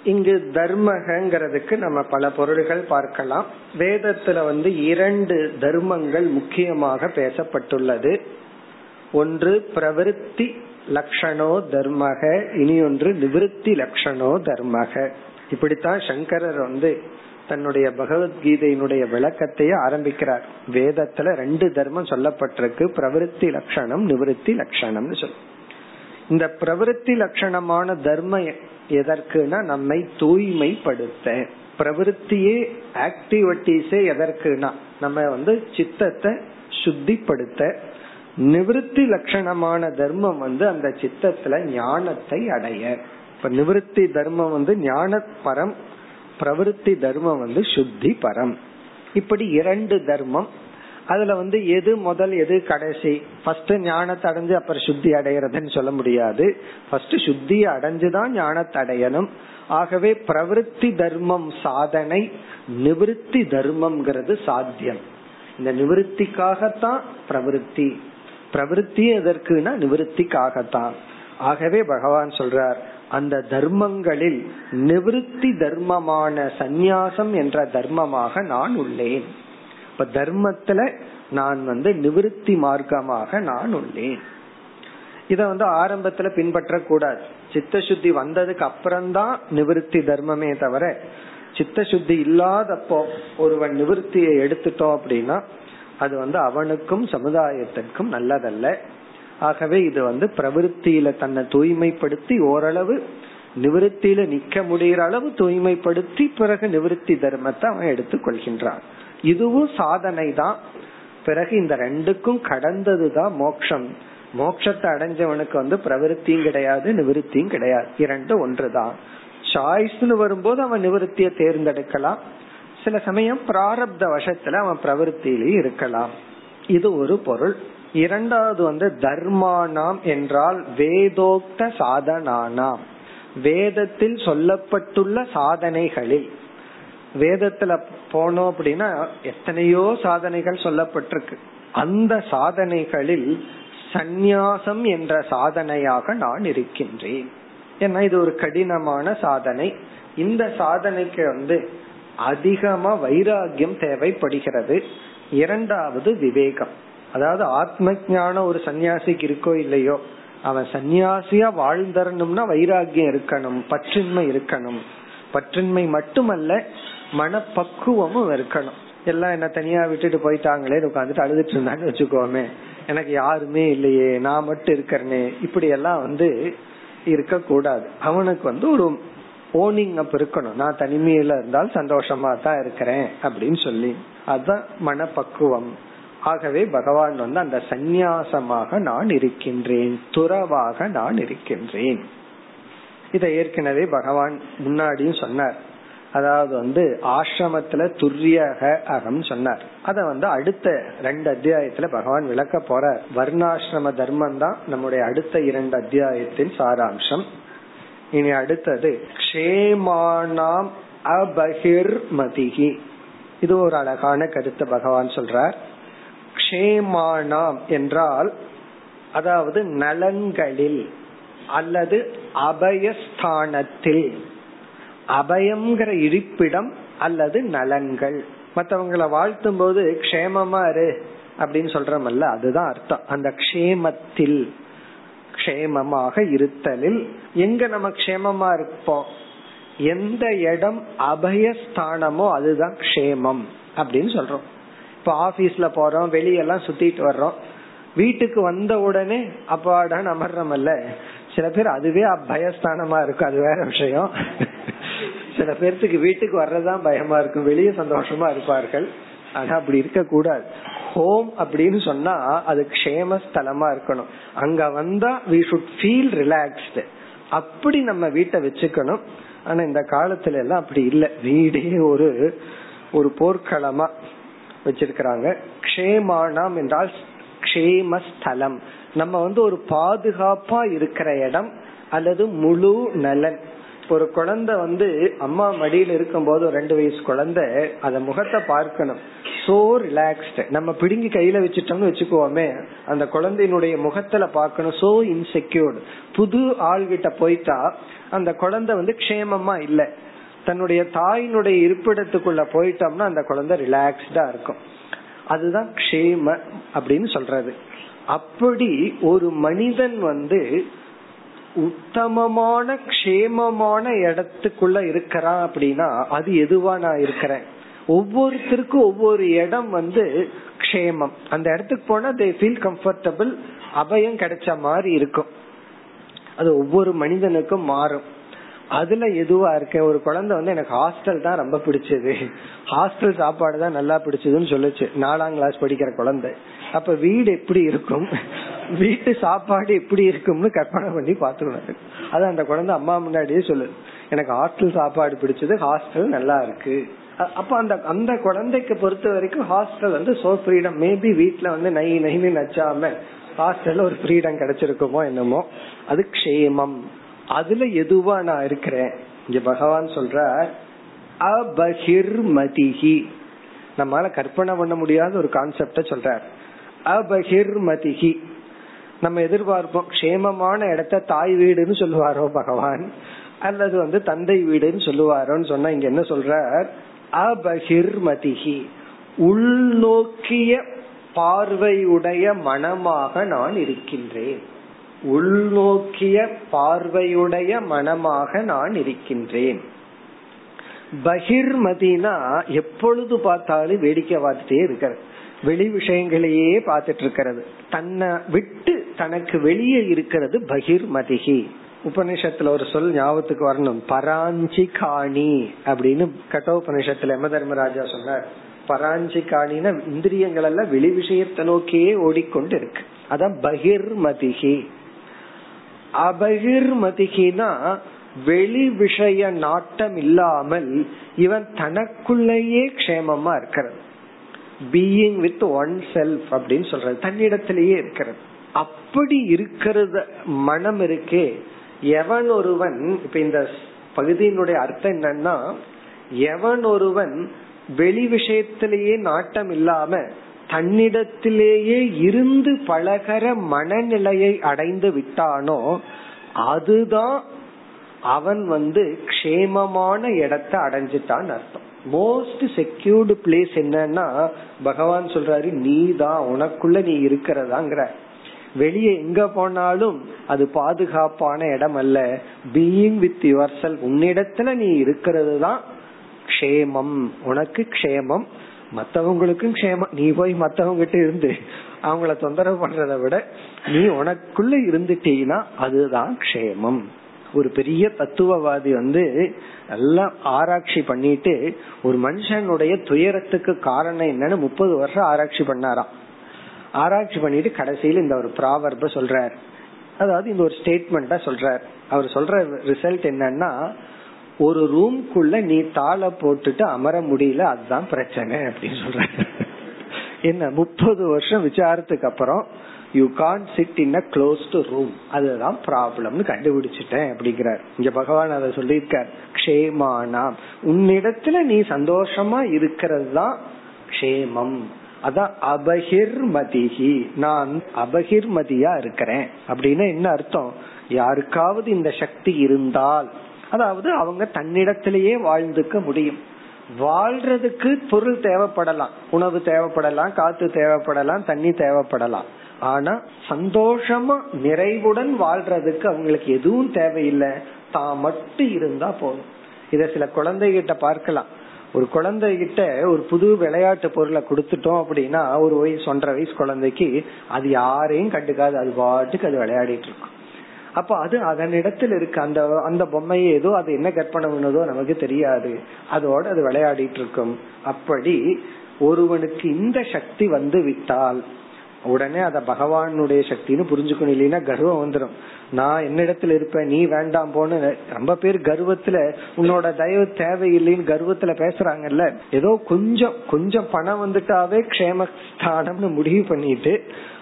இங்கு தர்மகங்கிறதுக்கு நம்ம பல பொருள்கள் பார்க்கலாம் வேதத்துல வந்து இரண்டு தர்மங்கள் முக்கியமாக பேசப்பட்டுள்ளது ஒன்று பிரவருத்தி லக்ஷணோ தர்மக இனி ஒன்று நிவிருத்தி லக்ஷணோ தர்மக இப்படித்தான் சங்கரர் வந்து தன்னுடைய பகவத்கீதையினுடைய விளக்கத்தையே ஆரம்பிக்கிறார். வேதத்துல ரெண்டு தர்மம் சொல்லப்பட்டிருக்கு. பிரவருத்தி லட்சணம் நிவிருத்தி லட்சணம்னு சொல் இந்த பிரவருத்தி லட்சணமான தர்மம் எதற்குனா நம்மை தூய்மைப்படுத்த. பிரவருத்தியே ஆக்டிவிட்டிஸே எதற்குனா நம்ம வந்து சித்தத்தை சுத்திப்படுத்த. நிவிருத்தி லட்சணமான தர்மம் வந்து அந்த சித்தத்துல ஞானத்தை அடைய. இப்ப நிவிருத்தி தர்மம் வந்து ஞான பரம் பிரவருத்தி தர்மம் வந்து சுத்தி பரம். இப்படி இரண்டு தர்மம். அதுல வந்து எது முதல் எது கடைசி? ஃபர்ஸ்ட் ஞானத்தை அடைஞ்சு அப்புறம் சுத்தி அடைகிறதுன்னு சொல்ல முடியாது. ஃபர்ஸ்ட் சுத்தியை அடைஞ்சுதான் ஞானத்தை அடையணும். ஆகவே பிரவருத்தி தர்மம் சாதனை நிவிருத்தி தர்மம்ங்கிறது சாத்தியம். இந்த நிவிருத்திக்காகத்தான் பிரவருத்தி. பிரவருத்தி எதற்குனா நிவிருத்திக்காகத்தான். ஆகவே பகவான் சொல்றார் அந்த தர்மங்களில் நிவிருத்தி தர்மமான சந்நியாசம் என்ற தர்மமாக நான் உள்ளேன். இப்ப தர்மத்துல நான் வந்து நிவிருத்தி மார்க்கமாக நான் உள்ளேன். இத வந்து ஆரம்பத்துல பின்பற்ற கூடாது சித்த சுத்தி வந்ததுக்கு அப்புறம்தான் நிவிருத்தி தர்மமே தவிர சித்த சுத்தி இல்லாதப்போ ஒருவன் நிவிருத்தியை எடுத்துட்டோம் அப்படின்னா அது வந்து அவனுக்கும் சமுதாயத்திற்கும் நல்லதல்ல. ஆகவே இது வந்து பிரவருத்தியில தன்னை தூய்மைப்படுத்தி ஓரளவு நிவிருத்தியில நிக்க முடிகிற அளவு தூய்மைப்படுத்தி பிறகு நிவிருத்தி தர்மத்தை அவன் எடுத்துக்கொள்கின்றான் இதுவும் சாதனை தான் பிறகு இந்த ரெண்டுக்கும் கடந்ததுதான் மோக்ஷம். மோட்சத்தை அடைஞ்சவனுக்கு வந்து பிரவருத்தியும் கிடையாது நிவிருத்தியும் கிடையாது. இரண்டு ஒன்றுதான். சாய்ஸ்னு வரும்போது அவன் நிவிருத்தியை தேர்ந்தெடுக்கலாம். சில சமயம் பிராரப்த வசத்துல அவன் பிரவருத்திலேயே இருக்கலாம். இது ஒரு பொருள். இரண்டாவது வந்து தர்மானாம் என்றால் வேதோக்த சாதனானாம். வேதத்தில் சொல்லப்பட்டுள்ள சாதனைகளில் வேதத்துல போனோம் அப்படின்னா எத்தனையோ சாதனைகள் சொல்லப்பட்டிருக்கு. அந்த சாதனைகளில் சந்நியாசம் என்ற சாதனையாக நான் இருக்கின்றேன். ஏன்னா இது ஒரு கடினமான சாதனை. இந்த சாதனைக்கு வந்து அதிகமா வைராகியம் தேவைப்படுகிறது. இரண்டாவது விவேகம். அதாவது ஆத்ம ஞானம் ஒரு சன்னியாசிக்கு இருக்கோ இல்லையோ அவன் சன்னியாசியா வாழ்ந்தரணும்னா வைராகியம் இருக்கணும் பற்றின்மை இருக்கணும். பற்றின்மை மட்டுமல்ல மனப்பக்குவமும் இருக்கணும். எல்லாம் என்ன தனியா விட்டுட்டு போயிட்டாங்களே உட்காந்துட்டு அழுதுட்டு இருந்தான்னு வச்சுக்கோமே. எனக்கு யாருமே இல்லையே நான் மட்டும் இருக்கிறனே. இப்படி எல்லாம் வந்து இருக்க கூடாது அவனுக்கு வந்து ஒரு ஓனிங் அப் இருக்கணும். நான் தனிமையில இருந்தால் சந்தோஷமா தான் இருக்கிறேன் அப்படின்னு சொல்லி. அதுதான் மனப்பக்குவம். ஆகவே பகவான் வந்து அந்த சந்நியாசமாக நான் இருக்கின்றேன் துறவாக நான் இருக்கின்றேன். இதை ஏற்கனவே பகவான் முன்னாடியும் சொன்னார். அதாவது வந்து ஆசிரமத்துல துரியக அகம் சொன்னார். அத வந்து அடுத்த ரெண்டு அத்தியாயத்துல பகவான் விளக்க போற வர்ணாசிரம தர்மம் தான் நம்முடைய அடுத்த இரண்டு அத்தியாயத்தின் சாராம்சம். இனி அடுத்தது க்ஷேமானாம் அபகிர்மதிகி. இது ஒரு அழகான கருத்தை பகவான் சொல்றார். க்ஷேமானாம் என்றால் அதாவது நலன்களில் அல்லது அபயஸ்தானத்தில். அபயம்ங்கிற இருப்பிடம் அல்லது நலன்கள். மற்றவங்களை வாழ்த்தும் போது க்ஷேமமா இரு அப்படின்னு சொல்றமல்ல அதுதான் அர்த்தம். அந்த க்ஷேமத்தில் க்ஷேமமாக இருத்தலில் எங்க நம்ம க்ஷேமமா இருப்போம்? எந்த இடம் அபயஸ்தானமோ அதுதான் க்ஷேமம் அப்படின்னு சொல்றோம். இப்ப ஆபீஸ்ல போறோம் வெளியெல்லாம் சுத்திட்டு வர்றோம். வீட்டுக்கு வந்த உடனே அப்பாடான்னு அமர்றமல்ல. சில பேர் அதுவே பயஸ்தானமா இருக்கும் அது வேற விஷயம். சில பேர்த்துக்கு வீட்டுக்கு வர்றதுதான் பயமா இருக்கும் வெளியே சந்தோஷமா இருப்பார்கள். ஆனா அப்படி இருக்க கூடாது ஹோம் அப்படின்னு சொன்னா அது க்ஷேம ஸ்தலமா இருக்கணும். அங்க வந்தா வி ஷுட் ஃபீல் ரிலாக்ஸ்டு அப்படி நம்ம வீட்டை வச்சுக்கணும். ஆனா இந்த காலத்துல எல்லாம் அப்படி இல்லை. வீடே ஒரு ஒரு போர்க்களமா. வச்சிருக்கிறாங்க. க்ஷேமானாம் என்றால் க்ஷேமஸ்தலம். நம்ம வந்து ஒரு பாதுகாப்பா இருக்கிற இடம் அல்லது முழு நலன். ஒரு குழந்தை வந்து அம்மா மடியில இருக்கும் போது ரெண்டு வயசு குழந்தை அத முகத்தை பார்க்கணும். சோ ரிலாக்ஸ்டு நம்ம பிடுங்கி கையில வச்சுட்டோம்னு வச்சுக்கோமே அந்த குழந்தையினுடைய முகத்துல பார்க்கணும். சோ இன்செக்யூர்டு புது ஆள்கிட்ட போயிட்டா அந்த குழந்தை வந்து க்ஷேமமா இல்ல. தன்னுடைய தாயினுடைய இருப்பிடத்துக்குள்ள போயிட்டோம்னா அந்த குழந்தை ரிலாக்ஸ்டா இருக்கும். அதுதான் க்ஷேம அப்படின்னு சொல்றது. அப்படி ஒரு மனிதன் வந்து உத்தமமான க்ஷேமமான இடத்துக்குள்ள இருக்கிறான் அப்படின்னா அது எதுவா நான் இருக்கிறேன்? ஒவ்வொருத்தருக்கும் ஒவ்வொரு இடம் வந்து க்ஷேமம். அந்த இடத்துக்கு போனா தே ஃபீல் கம்ஃபர்டபுள் அபயம் கிடைச்ச மாதிரி இருக்கும். அது ஒவ்வொரு மனிதனுக்கும் மாறும். அதுல எதுவா இருக்க? ஒரு குழந்தை வந்து எனக்கு ஹாஸ்டல் தான் ரொம்ப பிடிச்சது. ஹாஸ்டல் சாப்பாடு தான் நல்லா பிடிச்சதுன்னு சொல்லுச்சு. நாலாம் கிளாஸ் படிக்கிற குழந்தை. அப்ப வீடு எப்படி இருக்கும்? வீட்டு சாப்பாடு எப்படி இருக்கும்னு கற்பனை பண்ணி பாத்துக்கணும் அது. அந்த குழந்தை அம்மா முன்னாடியே சொல்லுது. எனக்கு ஹாஸ்டல் சாப்பாடு பிடிச்சது ஹாஸ்டல் நல்லா இருக்கு. அப்ப அந்த அந்த குழந்தைக்கு பொறுத்த வரைக்கும் ஹாஸ்டல் வந்து சோ ஃப்ரீடம் மேபி வீட்டுல வந்து நை நைன்னு நச்சாம ஹாஸ்டல்ல ஒரு ஃப்ரீடம் கிடைச்சிருக்குமோ என்னமோ. அது க்ஷேமம். அதுல எதுவா நான் இருக்கிறேன்? இங்க பகவான் சொல்ற அபகிர்மதிஹி நம்மளால கற்பனை பண்ண முடியாத ஒரு கான்செப்ட சொல்றார். அபகிர்மதிஹி நம்ம எதிர்பார்ப்போம் க்ஷேமமான இடத்த தாய் வீடுன்னு சொல்லுவாரோ பகவான்? அல்லது வந்து தந்தை வீடுன்னு சொல்லுவாரோன்னு சொன்னா இங்க என்ன சொல்றார்? அபகிர்மதிகி உள்நோக்கிய பார்வையுடைய மனமாக நான் இருக்கின்றேன். உள்நோக்கிய பார்வையுடைய மனமாக நான் இருக்கின்றேன். பகிர்மதினா எப்பொழுது பார்த்தாலும் வேடிக்கை பார்த்துட்டே இருக்கிறது. வெளி விஷயங்களையே பார்த்துட்டு இருக்கிறது. தன்னை விட்டு தனக்கு வெளியே இருக்கிறது பகிர்மதிகி. உபநிஷத்துல ஒரு சொல் ஞாபகத்துக்கு வரணும். பராஞ்சி காணி அப்படின்னு கட்டோபனிஷத்துல எம. தர்மராஜா சொன்னார். பராஞ்சி காணின இந்திரியங்கள் எல்லாம் வெளி விஷயத்தை நோக்கியே ஓடிக்கொண்டு இருக்கு. அதான் பகிர்மதிகி. அபகிர்மதிகினா வெளி விஷய நாட்டம் இல்லாமல் இவன் தனக்குள்ளேயே க்ஷேமமா இருக்கிறது. பீயிங் வித் ஒன் செல்ஃப் அப்படின்னு சொல்றது தன்னிடத்திலேயே இருக்கிறது. அப்படி இருக்கிறத மனம் இருக்கே எவன் ஒருவன் இப்ப இந்த பகுதியினுடைய அர்த்தம் என்னன்னா எவன் ஒருவன் வெளி விஷயத்திலேயே நாட்டம் இல்லாம தன்னிடத்திலேயே இருந்து பழகிற மனநிலையை அடைந்து விட்டானோ அதுதான் அவன் வந்து க்ஷேமமான இடத்தை அடைஞ்சிட்டான்னு அர்த்தம். மோஸ்ட் செக்யூர்டு பிளேஸ் என்னன்னா பகவான் சொல்றாரு நீ தான் உனக்குள்ள நீ இருக்கிறதாங்கிற. வெளியே எங்க போனாலும் அது பாதுகாப்பான இடம் அல்ல. பீயிங் வித் யுவர் செல் உன்னிடத்துல நீ இருக்கிறது தான் க்ஷேமம். உனக்கு க்ஷேமம். மத்தவங்களுக்கும் க்ஷேமம் நீ போய் மத்தவங்க கிட்ட இருந்து அவங்கள தொந்தரவு பண்றத விட நீ உனக்குள்ள இருந்துட்டீங்கன்னா அதுதான் க்ஷேமம். ஒரு பெரிய தத்துவவாதி வந்து எல்லாம் ஆராய்ச்சி பண்ணிட்டு ஒரு மனுஷனுடைய துயரத்துக்கு காரணம் என்னன்னு முப்பது வருஷம் ஆராய்ச்சி பண்ணாராம். ஆராய்ச்சி பண்ணிட்டு கடைசியில் இந்த ஒரு ப்ராவர்ப சொல்றார். அதாவது இந்த ஒரு ஸ்டேட்மெண்டா சொல்றார். அவர் சொல்ற ரிசல்ட் என்னன்னா ஒரு ரூம்குள்ள நீ தாளை போட்டுட்டு அமர முடியல அதுதான் பிரச்சனை அப்படின்னு சொல்ற என்ன முப்பது வருஷம் விசாரத்துக்கு அப்புறம் you can sit in a closed room அதுதான் ப்ராப்ளம்னு கண்டுபிடிச்சிட்டேன் அப்படிங்கிறார். இங்க பகவான் அதை சொல்லியிருக்கார். க்ஷேமானாம். உன்னிடத்துல நீ சந்தோஷமா இருக்கிறது தான் க்ஷேமம். அதான் அபகிர்மதிகி நான் அபகிர்மதியா இருக்கிறேன். அப்படின்னு என்ன அர்த்தம்? யாருக்காவது இந்த சக்தி இருந்தால் அதாவது அவங்க தன்னிடத்திலேயே வாழ்ந்துக்க முடியும். வாழ்றதுக்கு பொருள் தேவைப்படலாம். உணவு தேவைப்படலாம் காத்து தேவைப்படலாம் தண்ணி தேவைப்படலாம். ஆனா சந்தோஷமா நிறைவுடன் வாழ்றதுக்கு அவங்களுக்கு எதுவும் தேவையில்லை. தான் மட்டும் இருந்தா போதும். இத சில குழந்தைகிட்ட பார்க்கலாம். ஒரு குழந்தைகிட்ட ஒரு புது விளையாட்டு பொருளை கொடுத்துட்டோம் அப்படின்னா ஒரு வயசு ஒன்றரை வயசு குழந்தைக்கு அது யாரையும் கண்டுக்காது. அது பாட்டுக்கு அது விளையாடிட்டு இருக்கும். அப்ப அது அதனிடத்தில் இருக்கு அந்த அந்த பொம்மையை ஏதோ அது என்ன கற்பனை பண்ணதோ நமக்கு தெரியாது. அதோட அது விளையாடிட்டு இருக்கும் அப்படி ஒருவனுக்கு இந்த சக்தி வந்து விட்டால் உடனே அத பகவானுடைய சக்தின்னு புரிஞ்சுக்கணும். இல்லைன்னா கர்வம் வந்துடும் நான் என்னிடத்துல இருப்பேன் நீ வேண்டாம் போன்னு. ரொம்ப பேர் கர்வத்துல உன்னோட தயவு தேவையில்லைன்னு கர்வத்துல பேசுறாங்கல்ல. ஏதோ கொஞ்சம் கொஞ்சம் பணம் வந்துட்டாவே க்ஷேமஸ்தானம்னு முடிவு பண்ணிட்டு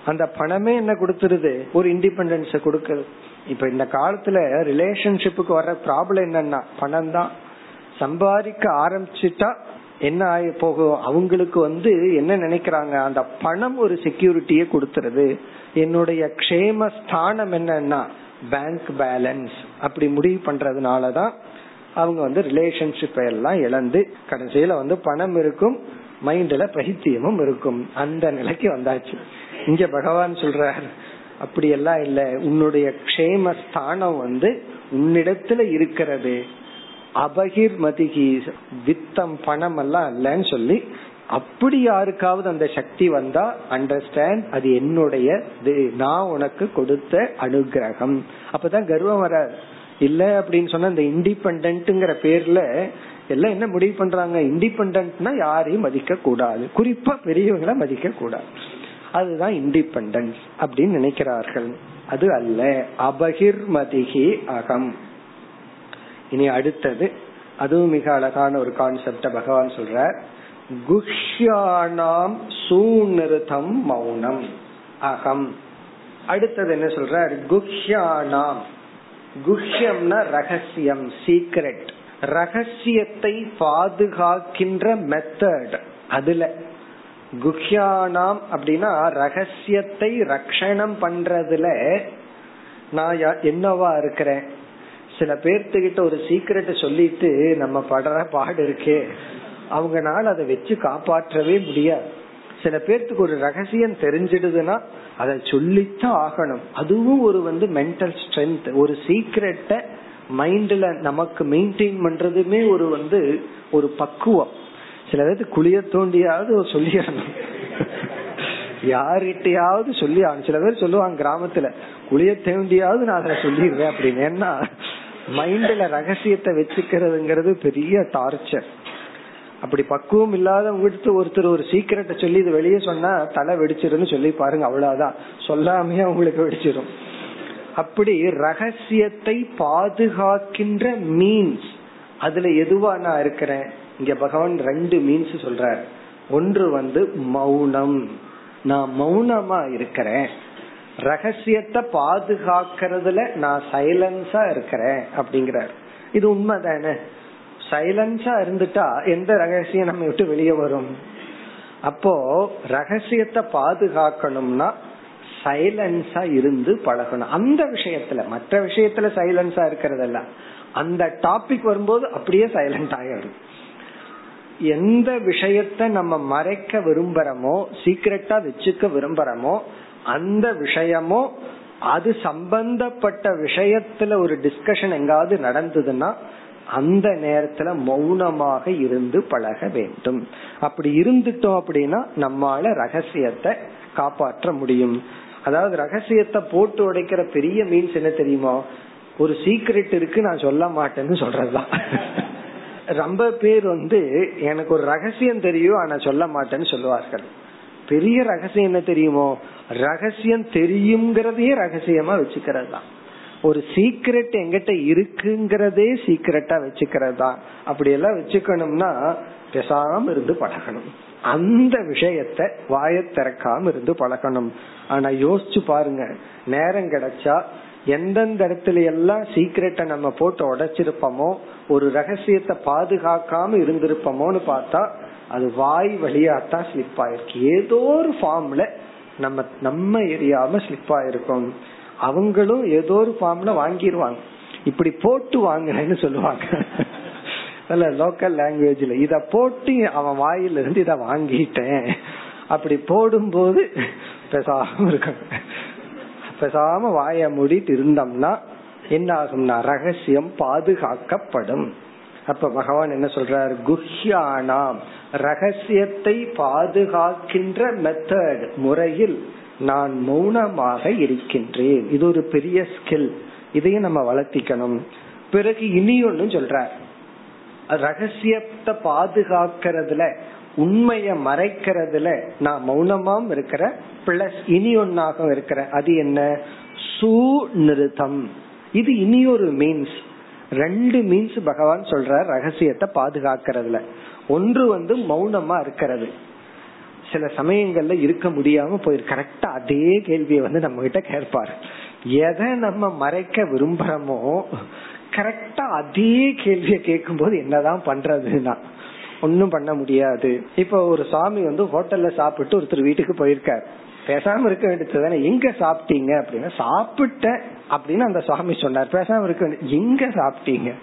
அந்த பணமே என்ன கொடுத்துருது? ஒரு இண்டிபெண்டன்ஸ கொடுக்குது. இப்ப இந்த காலத்துல ரிலேஷன்ஷிப்புக்கு வர்ற ப்ராப்ளம் என்னன்னா பணம் தான். சம்பாதிக்க ஆரம்பிச்சுட்டா என்ன ஆகி போகும் அவங்களுக்கு வந்து என்ன நினைக்கிறாங்க? அந்த பணம் ஒரு செக்யூரிட்டியை கொடுத்துருது. என்னுடைய க்ஷேம ஸ்தானம் என்னன்னா பேங்க் பேலன்ஸ் அப்படி முடிவு பண்றதுனாலதான் அவங்க வந்து ரிலேஷன்ஷிப்பை எல்லாம் இழந்து கடைசியில வந்து பணம் இருக்கும் மைண்ட்ல பைத்தியமும் இருக்கும். அந்த நிலைக்கு வந்தாச்சு. இங்க பகவான் சொல்றார் அப்படி எல்லாம் இல்ல. உன்னுடைய க்ஷேம ஸ்தானம் வந்து உன்னிடத்துல இருக்கிறது. அபகிர்மதிகி வித்தம் பணம் எல்லாம் இல்லன்னு சொல்லி அப்படி யாருக்காவது அந்த சக்தி வந்தா அண்டர்ஸ்டாண்ட் அது என்னுடைய நான் உனக்கு கொடுத்த அனுகிரகம். அப்பதான் கர்வம் வராது. இல்ல அப்படின்னு சொன்னா இந்த இண்டிபெண்ட்ங்கிற பேர்ல எல்லாம் என்ன முடிவு பண்றாங்க? இண்டிபெண்ட்னா யாரையும் மதிக்க கூடாது குறிப்பா பெரியவங்களை மதிக்க கூடாது அதுதான் இண்டிபெண்டன்ஸ் அப்படின்னு நினைக்கிறார்கள். அது அல்ல. அபகிர்மதிகி அகம். இனி அடுத்தது அதுவும் மிக அழகான ஒரு கான்செப்ட பகவான் சொல்றார். குஷ்யானாம் சூநிருதம் மௌனம். அகம். அடுத்தது என்ன சொல்றார்? குஹ்யானாம். குஹ்யம்னா ரகசியம் சீக்ரெட் ரகசியத்தை பாதுகாக்கின்ற மெத்தட் அதுல குஹ்யானாம் அப்படின்னா ரகசியத்தை ரக்ஷணம் பண்றதுல நான் என்னவா இருக்கிறேன்? சில பேர்த்துக்கிட்ட ஒரு சீக்கிரட்டை சொல்லிட்டு நம்ம படுற பாடு இருக்கே. அவங்கனால அதை வச்சு காப்பாற்றவே முடியாது. சில பேர்த்துக்கு ஒரு ரகசியம் தெரிஞ்சிடுதுன்னா அதை சொல்லித்தான் ஆகணும். அதுவும் ஒரு வந்து மென்டல் ஸ்ட்ரென்த் ஒரு சீக்ரெட்டை மைண்ட்ல நமக்கு மெயின்டைன் பண்றதுமே ஒரு வந்து ஒரு பக்குவம். சில பேருக்கு குளிய தோண்டியாவது சொல்லிடணும் யார்கிட்டயாவது சொல்லி சில பேர் சொல்லுவாங்க கிராமத்துல குளிய தோண்டியாவது நான் அதை சொல்லிடுவேன் அப்படின்னு. ஏன்னா மைண்ட்ல ரகசியத்தை வச்சுக்கிறதுங்கிறது பெரிய டார்ச்சர் அப்படி பக்குவம் இல்லாதவங்க ஒருத்தர் ஒரு சீக்கிரட்டை சொல்லி இது வெளியே சொன்னா தலை வெடிச்சிருன்னு சொல்லி பாருங்க அவ்வளவுதான். சொல்லாமையே அவங்களுக்கு வெடிச்சிரும். அப்படி ரகசியத்தை பாதுகாக்கின்ற மீன்ஸ் அதுல எதுவா நான் இருக்கிறேன்? இங்க பகவான் ரெண்டு மீன்ஸ் சொல்றார். ஒன்று வந்து மௌனம். நான் மௌனமா இருக்கிறேன். ரகசியத்தை பாதுகாக்கிறதுல நான் சைலன்ஸா இருக்கிறேன் அப்படிங்கிறார். இது உண்மைதானே? சைலன்ஸா இருந்துட்டா எந்த ரகசியம் நம்ம விட்டு வெளியே வரும்? அப்போ ரகசியத்தை பாதுகாக்கணும்னா சைலன்ஸா இருந்து பழகணும். அந்த விஷயத்துல மற்ற விஷயத்துல சைலன்ஸா இருக்கிறதெல்லாம் அந்த டாபிக் வரும்போது அப்படியே சைலண்ட் ஆயிடும். எந்த விஷயத்த நம்ம மறைக்க விரும்புறோமோ சீக்கிரட்டா வச்சுக்க விரும்புறோமோ அந்த விஷயமோ அது சம்பந்தப்பட்ட விஷயத்துல ஒரு டிஸ்கஷன் எங்காவது நடந்ததுன்னா அந்த நேரத்துல மௌனமாக இருந்து பழக வேண்டும். அப்படி இருந்துட்டோம் அப்படின்னா நம்மால ரகசியத்தை காப்பாற்ற முடியும். அதாவது ரகசியத்தை போட்டு உடைக்கிற பெரிய மீன்ஸ் என்ன தெரியுமா? ஒரு சீக்ரெட் இருக்கு நான் சொல்ல மாட்டேன்னு சொல்றதுதான். ரொம்ப பேர் வந்து எனக்கு ஒரு ரகசியம் தெரியும் ஆனா சொல்ல மாட்டேன்னு சொல்லுவார்கள். பெரிய ரகசியம் என்ன தெரியுமோ? ரகசியம் தெரியுங்கிறதையே ரகசியமா வச்சுக்கிறது தான் ஒரு சீக்ரெட் எங்கிட்ட இருக்குங்கிறதே சீக்ரெட்டா வச்சுக்கிறது தான் அப்படி எல்லாம் வச்சுக்கணும்னா பெசாம இருந்து பழகணும். அந்த விஷயத்த வாய திறக்காம இருந்து பழகணும். ஆனா யோசிச்சு பாருங்க. நேரம் கிடைச்சா எந்தெந்த இடத்துல எல்லாம் சீக்கிரட்டை நம்ம போட்டு உடைச்சிருப்போமோ ஒரு ரகசியத்தை பாதுகாக்காம இருந்திருப்போமோன்னு பார்த்தா அது வாய் வழியாத்தான் ஸ்லிப் ஆயிருக்கு. ஏதோ ஒரு ஃபார்ம்ல நம்ம நம்ம எரியாம ஸ்லிப் ஆயிருக்கும். அவங்களும் ஏதோ ஒரு ஃபார்ம்ல வாங்கிடுவாங்க இப்படி போட்டு வாங்குறேன்னு சொல்லுவாங்க. அல்ல லோக்கல் லாங்குவேஜ்ல இத போட்டு அவன் வாயில இருந்து இத வாங்கிட்டேன். அப்படி போடும்போது பேசாம இருக்கணும். பேசாம வாய மூடிட்டு இருந்தோம்னா என்ன ஆகும்னா ரகசியம் பாதுகாக்கப்படும். அப்ப பகவான் என்ன சொல்றார்? குஹ்யானாம். ரகசியத்தை பாதுகாக்கின்ற மெத்தட் முறையில் நான் மௌனமாக இருக்கின்றேன். இது ஒரு பெரிய ஸ்கில் இதையும் நம்ம வளர்த்திக்கணும். பிறகு இனி ஒன்னு சொல்ற ரகசியத்தை பாதுகாக்கிறதுல உண்மைய மறைக்கிறதுல நான் மௌனமாம் இருக்கிற பிளஸ் இனி ஒன்னாக இருக்கிற. அது என்ன? சுநிருதம். இது இனி ஒரு மீன்ஸ் ரெண்டு மீன்ஸ் பகவான் சொல்ற ரகசியத்தை பாதுகாக்கிறதுல. ஒன்று வந்து மௌனமா இருக்கிறது. சில சமயங்கள்ல இருக்க முடியாம போய் கரெக்டா அதே கேள்வியை வந்து நம்ம கிட்ட கேட்பாரு. எதை நம்ம மறைக்க விரும்புறோமோ கரெக்டா அதே கேள்வியை கேட்கும் போது என்னதான் பண்றதுன்னா ஒன்னும் பண்ண முடியாது. இப்ப ஒரு சாமி வந்து ஹோட்டல்ல சாப்பிட்டு ஒருத்தர் வீட்டுக்கு போயிருக்காரு. பேசாம இருக்க வேண்டியது தானே? எங்க சாப்பிட்டீங்க அப்படின்னா சாப்பிட்டேன் அப்படின்னு அந்த சாமி சொன்னார். பேசாம இருக்க வேண்டிய எங்க சாப்பிட்டீங்க?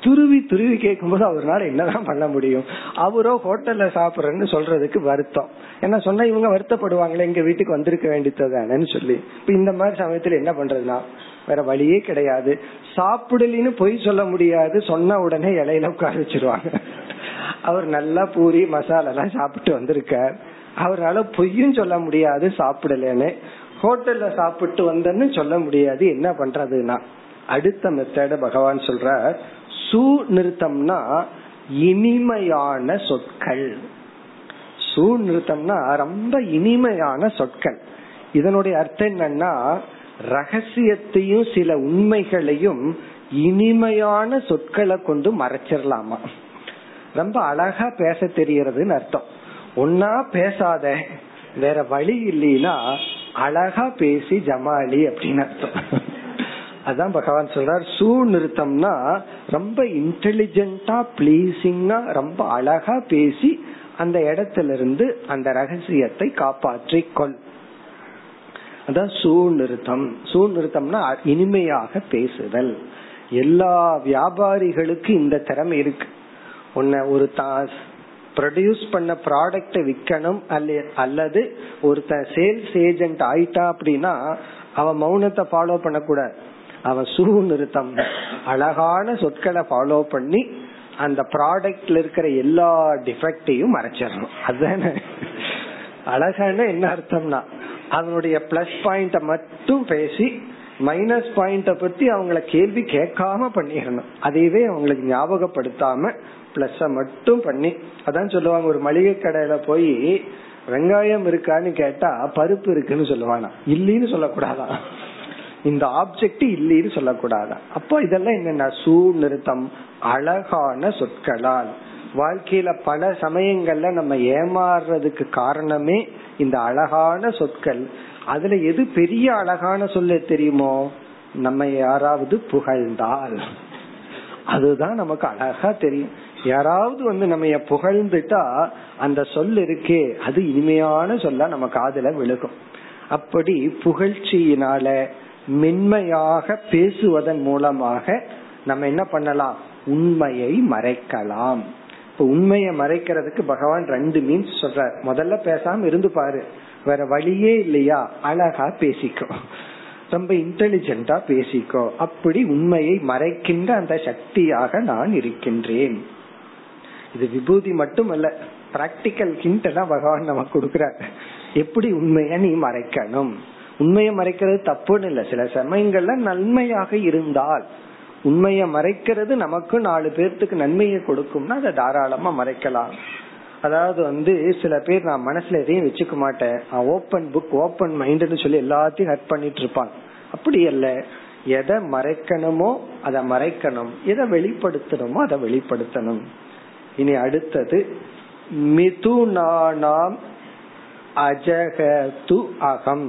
துருவி துருவி கேட்கும்போது அவரால் என்னதான் பண்ண முடியும்? அவரோ ஹோட்டல்ல சாப்பிடுறேன்னு சொல்றதுக்கு வருத்தம். என்ன சொன்னா இவங்க வருத்தப்படுவாங்களே எங்க வீட்டுக்கு வந்திருக்க வேண்டியதுதானு சொல்லி. இப்ப இந்த மாதிரி சமயத்துல என்ன பண்றதுன்னா வேற வழியே கிடையாது. சாப்பிடலின்னு பொய் சொல்ல முடியாது. சொன்ன உடனே இலையில உட்கார வச்சிருவாங்க. அவர் நல்லா பூரி மசாலா எல்லாம் சாப்பிட்டு வந்திருக்கார். அவரால் பொய்யும் சொல்ல முடியாது சாப்பிடலன்னு. ஹோட்டல்ல சாப்பிட்டு வந்தேன்னு சொல்ல முடியாது என்ன பண்றதுன்னா. அடுத்த மெத்தட பகவான் சொல்ற சுநிறுத்தம்னா இனிமையான சொற்கள். சுநிறுத்தம்னா ரொம்ப இனிமையான சொற்கள். இதனுடைய அர்த்தம் என்னன்னா ரகசியத்தையும் சில உண்மைகளையும் இனிமையான சொற்களை கொண்டு மறைச்சிடலாமா ரொம்ப அழகா பேச தெரியறதுன்னு அர்த்தம். ஒன்னா பேசாத வேற வழி இல்லைன்னா அழகா பேசி ஜமாலி அப்படின்னு அர்த்தம். அதான் பகவான் சொல்றார் சூநிறுத்தம்னா ரொம்ப இன்டெலிஜென்டா பிளீசிங்கா ரொம்ப அழகா பேசி அந்த இடத்துல இருந்து அந்த ரகசியத்தை காப்பாற்றி கொள் அதான் சூ நிறுத்தம்னா இனிமையாக பேசுதல். எல்லா வியாபாரிகளுக்கு இந்த திறமை இருக்கு. உன்னை ஒரு தாஸ் ப்ரொடியூஸ் பண்ண ப்ராடக்ட விற்கணும் அல்லது ஒருத்தன் சேல்ஸ் ஏஜென்ட் ஆயிட்டா அப்படின்னா அவன் மௌனத்தை ஃபாலோ பண்ணக்கூடாது. அவன் சூ நிறுத்தம். அழகான சொற்களை ஃபாலோ பண்ணி அந்த ப்ராடக்ட்ல இருக்கிற எல்லா டிஃபெக்டையும் மறைச்சிடணும். அதுதானே? அழகான என்ன அர்த்தம்னா அவனுடைய பிளஸ் பாயிண்ட மட்டும் பேசி மைனஸ் பாயிண்ட பத்தி அவங்கள கேள்வி கேட்காம பண்ணிடணும் அதையவே அவங்களுக்கு ஞாபகப்படுத்தாம பிளஸ் மட்டும் பண்ணி அதான் சொல்லுவாங்க ஒரு மளிகை கடையில போய் வெங்காயம் இருக்கான்னு கேட்டா பருப்பு இருக்குன்னு சொல்லுவானா? இல்லைன்னு சொல்லக்கூடாதான் இந்த ஆப்ஜெக்ட் இல்லைன்னு சொல்லக்கூடாதா? அப்போ இதெல்லாம் என்னன்னா? சூழ்நிறுத்தம் அழகான சொற்களால். வாழ்க்கையில பல சமயங்கள்ல நம்ம ஏமாறுறதுக்கு காரணமே இந்த அழகான சொற்கள். அதுல எது பெரிய அழகான சொல்ல தெரியுமோ நம்ம யாராவது புகழ்ந்தால். அதுதான் நமக்கு அழகா தெரியும். யாராவது வந்து நம்ம புகழ்ந்துட்டா அந்த சொல் இருக்கே அது இனிமையான சொல்ல நம்ம காதல விழுகும். அப்படி புகழ்ச்சியினால மென்மையாக பேசுவதன் மூலமாக நம்ம என்ன பண்ணலாம்? உண்மையை மறைக்கலாம். இப்ப உண்மையை மறைக்கிறதுக்கு பகவான் ரெண்டு மீன்ஸ் சொல்ற முதல்ல பேசாம இருந்து பாரு. வேற வழியே இல்லையா? அழகா பேசிக்கோ. ரொம்ப இன்டெலிஜென்டா பேசிக்கோ. அப்படி உண்மையை மறைக்கின்ற அந்த சக்தியாக நான் இருக்கின்றேன். இது விபூதி மட்டும் அல்ல பிராக்டிக்கல் ஹிண்ட் எல்லாம் பகவான் நமக்கு கொடுக்கிறார். எப்படி உண்மைய நீ மறைக்கணும்? உண்மையை மறைக்கிறது தப்புன்னு இல்ல. சில சமயங்கள்ல நன்மையாக இருந்தால் உண்மையை மறைக்கிறது நமக்கு நாலு பேர்த்துக்கு நன்மையை கொடுக்கும்னா அதை தாராளமா மறைக்கலாம். அதாவது வந்து சில பேர் நான் மனசுல எதையும் வச்சுக்க மாட்டேன். ஓப்பன் புக் ஓப்பன் மைண்ட்னு சொல்லி எல்லாத்தையும் ஹர்ட் பண்ணிட்டு இருப்பான் அப்படி அல்ல. எதை மறைக்கணுமோ அதை மறைக்கணும். எதை வெளிப்படுத்தணுமோ அதை வெளிப்படுத்தணும். இனி அடுத்தது மிதுனானாம் அஜகது அகம்.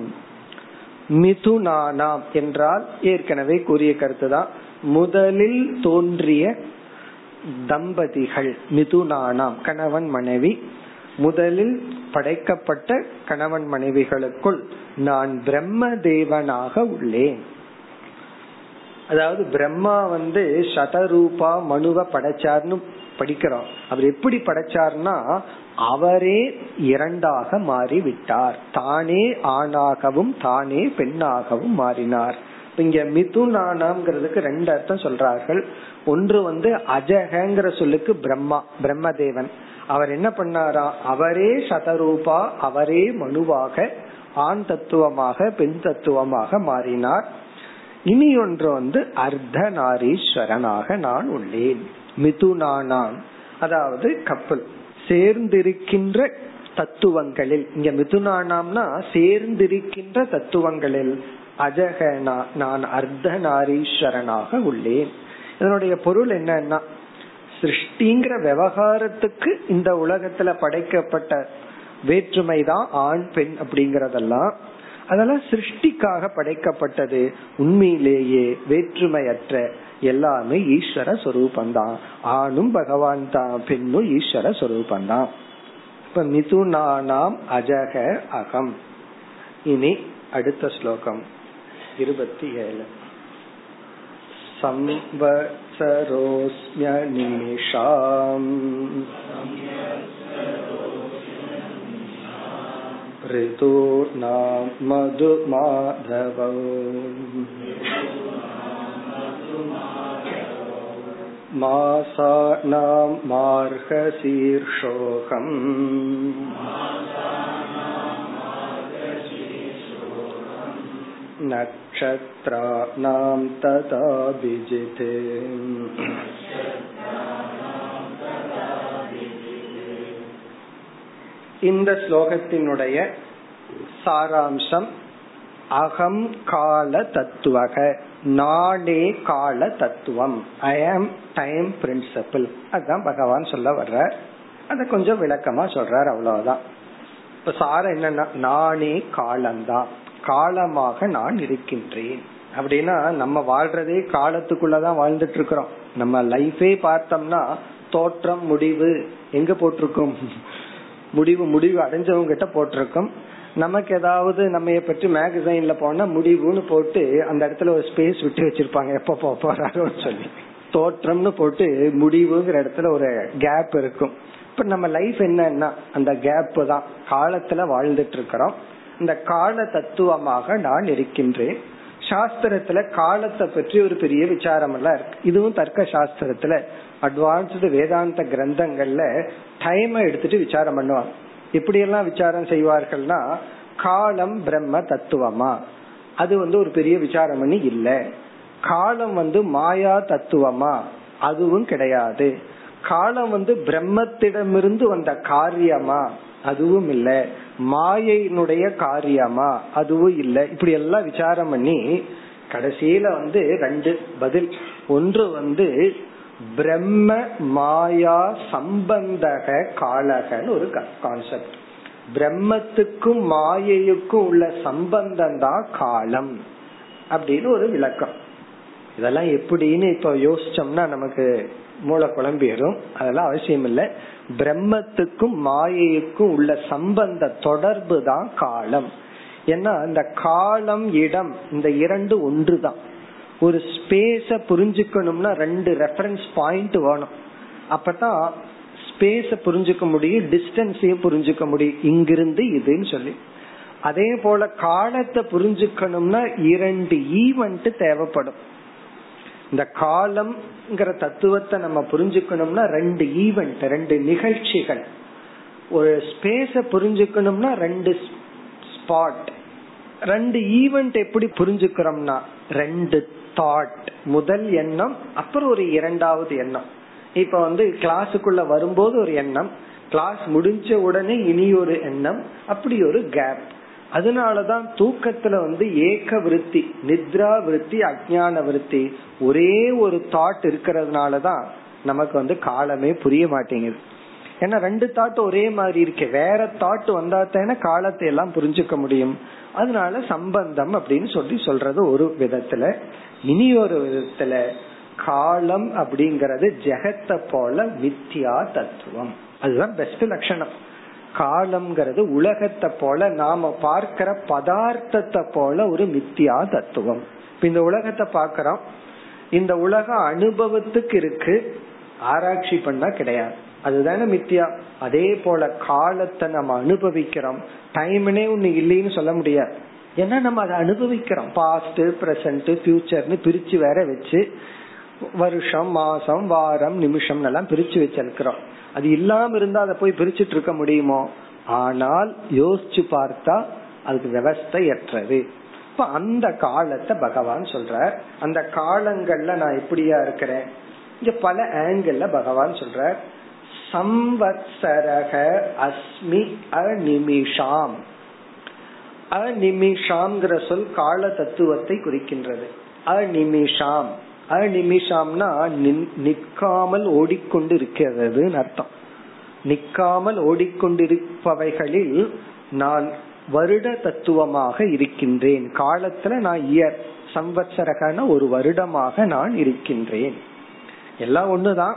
மிதுனானாம் என்றால் ஏற்கனவே கூறிய கருத்து தான் முதலில் தோன்றிய தம்பதிகள் மிதுனானாம் கணவன் மனைவி. முதலில் படைக்கப்பட்ட கணவன் மனைவிகளுக்குள் நான் பிரம்ம தேவனாக உள்ளேன். அதாவது பிரம்மா வந்து சதரூபா மனுவ படைச்சார்னு படிக்கிறோம். அவர் எப்படி படைச்சார்னா அவரே இரண்டாக மாறி விட்டார் தானே ஆணாகவும் தானே பெண்ணாகவும் மாறினார். இங்க மிதுனானாம்ங்கிறதுக்கு ரெண்டு அர்த்தம் சொல்றார்கள். ஒன்று வந்து அஜகங்கிற சொல்லுக்கு பிரம்மா பிரம்மதேவன். அவர் என்ன பண்ணாரா? அவரே சதரூபா அவரே மனுவாக ஆண் தத்துவமாக பெண் தத்துவமாக மாறினார். இனி ஒன்று வந்து அர்த்தநாரீஸ்வரனாக நான் உள்ளேன். மிதுனானாம் அதாவது கப்பல் சேர்ந்திருக்கின்ற தத்துவங்களில். இங்க மிதுனானாம்னா சேர்ந்திருக்கின்ற தத்துவங்களில். அஜகனா நான் அர்த்தநாரீஸ்வரனாக உள்ளேன். இதனுடைய பொருள் என்னன்னா சிருஷ்டிங்கிற விவகாரத்துக்கு இந்த உலகத்துல படைக்கப்பட்ட வேற்றுமை தான் ஆண் பெண் அப்படிங்கறதெல்லாம் அதெல்லாம் சிருஷ்டிக்காக படைக்கப்பட்டது. உண்மையிலேயே வேற்றுமையற்ற எல்லாமே ஈஸ்வர சொரூபந்தான். ஆணும் பகவான் தான் பெண்ணும் ஈஸ்வர சொரூபந்தான். இப்ப மிதுனானாம் அஜக அகம். இனி அடுத்த ஸ்லோகம் இருபத்தி ஏழு. संवत्सरोऽस्म्यनिमिषाम् ऋतूनां मधुमाधवौ मासानां मार्गशीर्षोऽहम्। नक्षत्राणां तथाभिजिते இந்த ஸ்லோகத்தினுடைய சாராம்சம் அகம் கால தத்துவக நானே கால தத்துவம் ஐ ஆம் டைம் பிரின்சிபிள் அதுதான் பகவான் சொல்ல வர்ற அத கொஞ்சம் விளக்கமா சொல்றார் அவ்வளவுதான் இப்ப சாரம் என்னன்னா நானே காலம்தான் காலமாக நான் இருக்கின்றேன். அப்படின்னா நம்ம வாழ்றதே காலத்துக்குள்ளதான் வாழ்ந்துட்டு இருக்கிறோம் நம்ம லைஃபே பார்த்தோம்னா தோற்றம் முடிவு எங்க போட்டிருக்கோம்? முடிவு முடிவு அடைஞ்சவங்க கிட்ட போட்டிருக்கோம். நமக்கு ஏதாவது நம்ம பற்றி மேகசைன்ல போனா முடிவுன்னு போட்டு அந்த இடத்துல ஒரு ஸ்பேஸ் விட்டு வச்சிருப்பாங்க. எப்ப போக போறாரோன்னு சொல்லி. தோற்றம்னு போட்டு முடிவுங்கிற இடத்துல ஒரு கேப் இருக்கும். இப்ப நம்ம லைஃப் என்னன்னா அந்த கேப் தான். காலத்துல வாழ்ந்துட்டு இருக்கிறோம் இந்த கால தத்துவமாக நான் இருக்கின்றேன். சாஸ்திரத்துல காலத்தை பற்றி ஒரு பெரிய விசாரம் எல்லாம் இருக்கு. இதுவும் தர்க்க சாஸ்திரத்துல அட்வான்ஸ்டு வேதாந்த கிரந்தங்கள்ல டைம் எடுத்துட்டு விசாரம் பண்ணுவாங்க. இப்படி எல்லாம் விசாரம் செய்வார்கள்னா காலம் பிரம்ம தத்துவமா? அது வந்து ஒரு பெரிய விசாரம் பண்ணி இல்ல. காலம் வந்து மாயா தத்துவமா? அதுவும் கிடையாது. காலம் வந்து பிரம்மத்திடமிருந்து வந்த காரியமா? அதுவும் இல்ல. மாயையினுடைய காரியமா? அதுவும் இல்ல. இப்படி எல்லாம் விசாரம் பண்ணி கடைசியில வந்து ரெண்டு பதில். ஒன்று வந்து பிரம்ம மாயா சம்பந்தக காலகன்னு ஒரு கான்செப்ட் பிரம்மத்துக்கும் மாயையுக்கும் உள்ள சம்பந்தம் தான் காலம். அப்படின்னு ஒரு விளக்கம். இதெல்லாம் எப்படின்னு இப்ப யோசிச்சோம்னா நமக்கு மூல குழம்பிடும் அதெல்லாம் அவசியம் இல்லை பிரம்மத்துக்கும் மாயைக்கும் உள்ள சம்பந்த தொடர்பு தான் காலம். ஏன்னா இந்த காலம் இடம் இந்த இரண்டு ஒன்று தான் ஒரு ஸ்பேஸ புரிஞ்சுக்கணும்னா ரெண்டு ரெஃபரன்ஸ் பாயிண்ட் வேணும். அப்பதான் ஸ்பேஸ புரிஞ்சுக்க முடியும் டிஸ்டன்ஸையும் புரிஞ்சுக்க முடியும். இங்கிருந்து இதுன்னு சொல்லி. அதே போல காலத்தை புரிஞ்சுக்கணும்னா இரண்டு ஈவெண்ட் தேவைப்படும். இந்த காலம்ங்கிற தத்துவத்தை நம்ம புரிஞ்சுக்கணும்னா ரெண்டு ஈவெண்ட் ரெண்டு நிகழ்ச்சிகள். ஒரு ஸ்பேஸ புரிஞ்சுக்கணும்னா ரெண்டு ஸ்பாட் ரெண்டு ஈவெண்ட் எப்படி புரிஞ்சுக்கிறோம்னா ரெண்டு தாட் முதல் எண்ணம் அப்புறம் ஒரு இரண்டாவது எண்ணம். இப்ப வந்து கிளாஸுக்குள்ள வரும்போது ஒரு எண்ணம் கிளாஸ் முடிஞ்ச உடனே இனி ஒரு எண்ணம் அப்படி ஒரு கேப் அதனாலதான் தூக்கத்துல வந்து ஏக விருத்தி நித்ரா விருத்தி அஜான விருத்தி ஒரே ஒரு தாட் இருக்கிறதுனாலதான் நமக்கு வந்து காலமே புரிய மாட்டேங்குது. ஏன்னா ரெண்டு தாட் ஒரே மாதிரி இருக்கு. வேற தாட் வந்தா தானே காலத்தை எல்லாம் புரிஞ்சுக்க முடியும். அதனால சம்பந்தம் அப்படின்னு சொல்லி சொல்றது ஒரு விதத்துல. இனி ஒரு விதத்துல காலம் அப்படிங்கறது ஜெகத்தை போல மித்தியா தத்துவம். அதுதான் பெஸ்ட் லட்சணம். காலம்ங்கிறது உலகத்தை போல நாம பார்க்கிற பதார்த்தத்தை போல ஒரு மித்தியா தத்துவம். இந்த உலகத்தை பாக்கிறோம் இந்த உலக அனுபவத்துக்கு இருக்கு. ஆராய்ச்சி பண்ணா கிடையாது. அதுதானே மித்தியா. அதே போல காலத்தை நம்ம அனுபவிக்கிறோம். டைம்னே ஒண்ணு இல்லைன்னு சொல்ல முடியாது. ஏன்னா நம்ம அதை அனுபவிக்கிறோம். பாஸ்ட் பிரசன்ட் ஃபியூச்சர்னு பிரிச்சு வேற வச்சு வருஷம் மாசம் வாரம் நிமிஷம் எல்லாம் பிரிச்சு வச்சிருக்கிறோம். அது இல்லாம இருந்தா அதை போய் பிரிச்சுட்டு இருக்க முடியுமோ? ஆனால் யோசிச்சு பார்த்தா அதுக்கு விவஸ்தையற்றது. இப்ப அந்த காலத்தை பகவான் சொல்ற அந்த காலங்கள்ல நான் எப்படியா இருக்கிறேன்? இங்க பல ஆங்கிள் பகவான் சொல்ற சம்வத்சரக அஸ்மி அநிமிஷாம். அநிமிஷாம்ங்கிற சொல் கால தத்துவத்தை குறிக்கின்றது. அநிமிஷாம். அநிமிஷாம்னா நிற்காமல் ஓடிக்கொண்டு இருக்கிறது அர்த்தம். நிற்காமல் ஓடிக்கொண்டிருப்பவைகளில் நான் வருட தத்துவமாக இருக்கின்றேன். காலத்துல நான் இயர் சம்வத்சரகன ஒரு வருடமாக நான் இருக்கின்றேன். எல்லாம் ஒண்ணுதான்.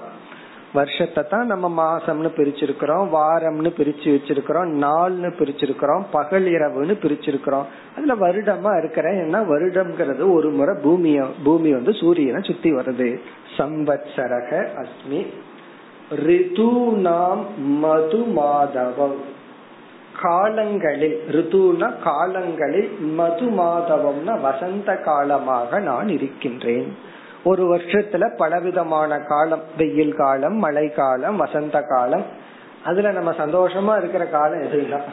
வருஷத்தை தான் நம்ம மாசம்னு பிரிச்சிருக்கிறோம் வாரம்னு பிரிச்சு வச்சிருக்கிறோம் நாள்னு பிரிச்சிருக்கிறோம் பகல் இரவுன்னு பிரிச்சிருக்கிறோம். அதுல வருடமா இருக்கிறேன். ஏன்னா வருடம்ங்கிறது ஒரு முறை பூமிய பூமி வந்து சூரியனை சுத்தி வருது. சம்பத்சரக அஸ்மி ரிது நாம் மது மாதவம் காலங்களில் ரிதுனா காலங்களில் மது மாதவம்னா வசந்த காலமாக நான் இருக்கின்றேன். ஒரு வருஷத்துல பலவிதமான காலம் வெயில் காலம் மழை காலம் வசந்த காலம். அதுல நம்ம சந்தோஷமா இருக்கிற காலம் எதுதான்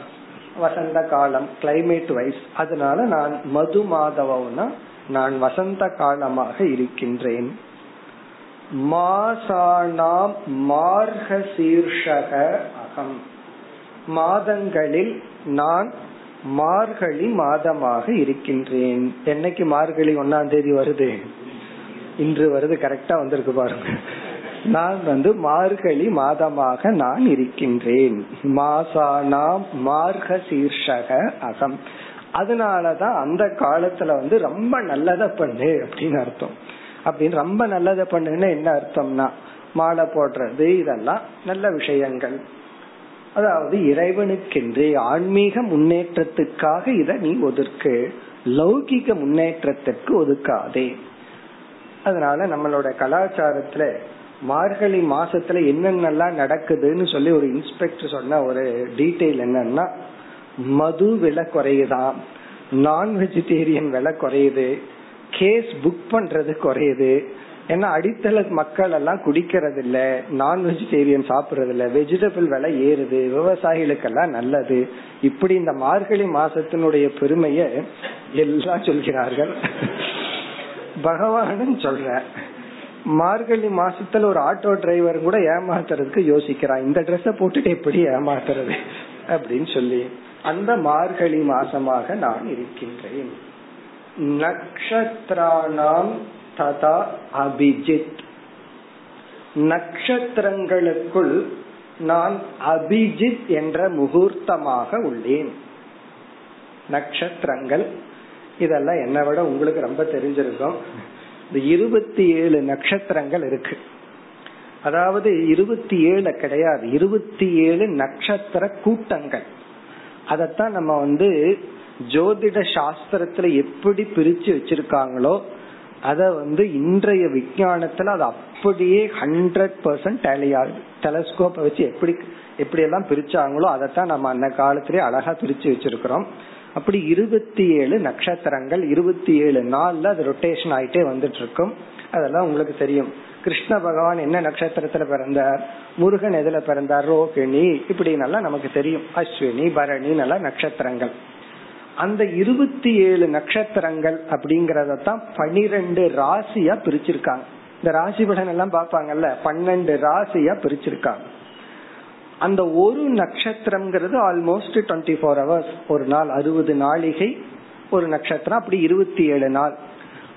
வசந்த காலம் கிளைமேட் வைஸ் அதனால நான் மது மாதவம்னா நான் வசந்த காலமாக இருக்கின்றேன். மாசானாம் மார்க சீர்ஷக அகம். மாதங்களில் நான் மார்கழி மாதமாக இருக்கின்றேன். என்னைக்கு மார்கழி ஒன்னாம் தேதி வருது? இன்று வருது கரெக்டா வந்திருக்கு பாருங்க. நான் வந்து மார்கழி மாதமாக நான் இருக்கின்றேன். மாசானாம் மார்க சீர்ஷக அகம். அதனாலதான் அந்த காலத்துல வந்து ரொம்ப நல்லத பண்ணு அப்படின்னு அர்த்தம். அப்படின்னு ரொம்ப நல்லத பண்ணுன்னு என்ன அர்த்தம்னா மாலை போடுறது இதெல்லாம் நல்ல விஷயங்கள். அதாவது இறைவனுக்கென்று ஆன்மீக முன்னேற்றத்துக்காக இத நீ ஒதுக்கு லௌகிக முன்னேற்றத்திற்கு ஒதுக்காதே. அதனால நம்மளோட கலாச்சாரத்துல மார்கழி மாசத்துல என்னென்னலாம் நடக்குதுன்னு சொல்லி ஒரு இன்ஸ்பெக்டர் சொன்ன ஒரு டீட்டெயில் என்னன்னா மது விலை குறையுதான் நான் வெஜிடேரியன் விலை குறையுது கேஸ் புக் பண்றது குறையுது ஏன்னா அடித்தள மக்கள் எல்லாம் குடிக்கிறது இல்ல நான் வெஜிடேரியன் சாப்பிடுறது இல்ல வெஜிடபிள் விலை ஏறுது விவசாயிகளுக்கெல்லாம் நல்லது. இப்படி இந்த மார்கழி மாசத்தினுடைய பெருமைய எல்லாம் சொல்கிறார்கள். பகவானும் சொல்ற. மார்கழி மாசத்துல ஒரு ஆட்டோ டிரைவர் கூட ஏமாத்துறதுக்கு யோசிக்கிறான் இந்த ட்ரெஸ்ஸ போட்டுட்டு எப்படி ஏமாத்துறது அப்படின்னு சொல்லி. அந்த மார்கழி மாசமாக நான் இருக்கின்றேன். நக்ஷத்ராணாம் ததா அபிஜித். நக்ஷத்திரங்களுக்குள் நான் அபிஜித் என்ற முகூர்த்தமாக உள்ளேன். நக்ஷத்திரங்கள் இதெல்லாம் என்னை விட உங்களுக்கு ரொம்ப தெரிஞ்சிருக்கும். இந்த இருபத்தி ஏழு நட்சத்திரங்கள் இருக்கு. அதாவது இருபத்தி ஏழு கிடையாது. இருபத்தி ஏழு நட்சத்திர கூட்டங்கள். அதத்தான் நம்ம வந்து ஜோதிட சாஸ்திரத்துல எப்படி பிரிச்சு வச்சிருக்காங்களோ அத வந்து இன்றைய விஞ்ஞானத்துல அது அப்படியே ஹண்ட்ரட் பர்சன்ட் டேலி ஆகுது டெலஸ்கோப்பை வச்சு எப்படி எப்படி எல்லாம் பிரிச்சாங்களோ அதைத்தான் நம்ம அந்த காலத்திலேயே அழகா பிரிச்சு வச்சிருக்கிறோம். அப்படி இருபத்தி ஏழு நட்சத்திரங்கள் இருபத்தி ஏழு நாள்ல அது ரொட்டேஷன் ஆயிட்டே வந்துட்டு இருக்கும் அதெல்லாம் உங்களுக்கு தெரியும். கிருஷ்ண பகவான் என்ன நட்சத்திரத்துல பிறந்தார்? முருகன் எதுல பிறந்தார்? ரோகிணி. இப்படி நல்லா நமக்கு தெரியும். அஸ்வினி பரணி நல்லா நட்சத்திரங்கள். அந்த இருபத்தி ஏழு நட்சத்திரங்கள் அப்படிங்கறதான் பனிரெண்டு ராசியா பிரிச்சிருக்காங்க. இந்த ராசி பலன் எல்லாம் பாப்பாங்கல்ல பன்னெண்டு ராசியா பிரிச்சிருக்காங்க. அந்த ஒரு நட்சத்திரம்ங்கிறது ஆல்மோஸ்ட் டுவெண்ட்டி ஃபோர் ஹவர்ஸ் ஒரு நாள் அறுபது நாளிகை ஒரு நட்சத்திரம் அப்படி இருபத்தி ஏழு நாள்.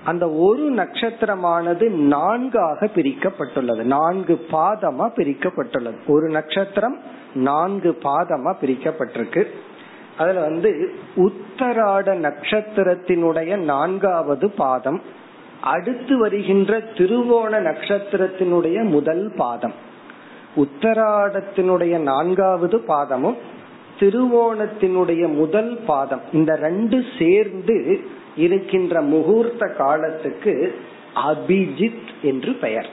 அந்த ஒரு நட்சத்திரமானது நான்காக பிரிக்கப்பட்டுள்ளது. நான்கு பாதமா பிரிக்கப்பட்டுள்ளது. ஒரு நட்சத்திரம் நான்கு பாதமா பிரிக்கப்பட்டிருக்கு. அதுல வந்து உத்தராட நட்சத்திரத்தினுடைய நான்காவது பாதம் அடுத்து வருகின்ற திருவோண நட்சத்திரத்தினுடைய முதல் பாதம். உத்தராடத்தினுடைய நான்காவது பாதமும் திருவோணத்தினுடைய முதல் பாதம். இந்த ரெண்டு சேர்ந்து இருக்கின்ற முகூர்த்த காலத்துக்கு அபிஜித் என்று பெயர்.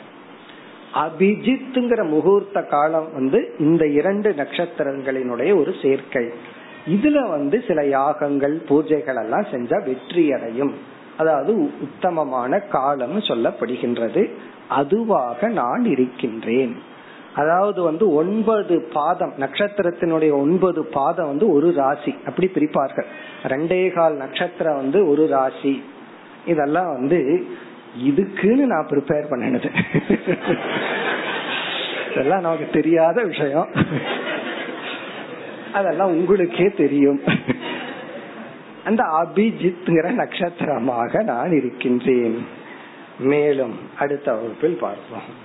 அபிஜித்ங்கிற முகூர்த்த காலம் வந்து இந்த இரண்டு நட்சத்திரங்களினுடைய ஒரு சேர்க்கை. இதுல வந்து சில யாகங்கள் பூஜைகள் எல்லாம் செஞ்சா வெற்றி அடையும். அதாவது உத்தமமான காலம் சொல்லப்படுகின்றது. அதுவாக நான் இருக்கின்றேன். அதாவது வந்து ஒன்பது பாதம் நட்சத்திரத்தினுடைய ஒன்பது பாதம் வந்து ஒரு ராசி. அப்படி பிரிப்பார்கள். ரெண்டே கால் நட்சத்திரம் வந்து ஒரு ராசி. இதெல்லாம் வந்து இதுக்குன்னு நான் ப்ரிப்பேர் பண்ணினது. இதெல்லாம் நமக்கு தெரியாத விஷயம். அதெல்லாம் உங்களுக்கே தெரியும். அந்த அபிஜித்ங்கிற நட்சத்திரமாக நான் இருக்கின்றேன். மேலும் அடுத்த வகுப்பில் பார்ப்போம்.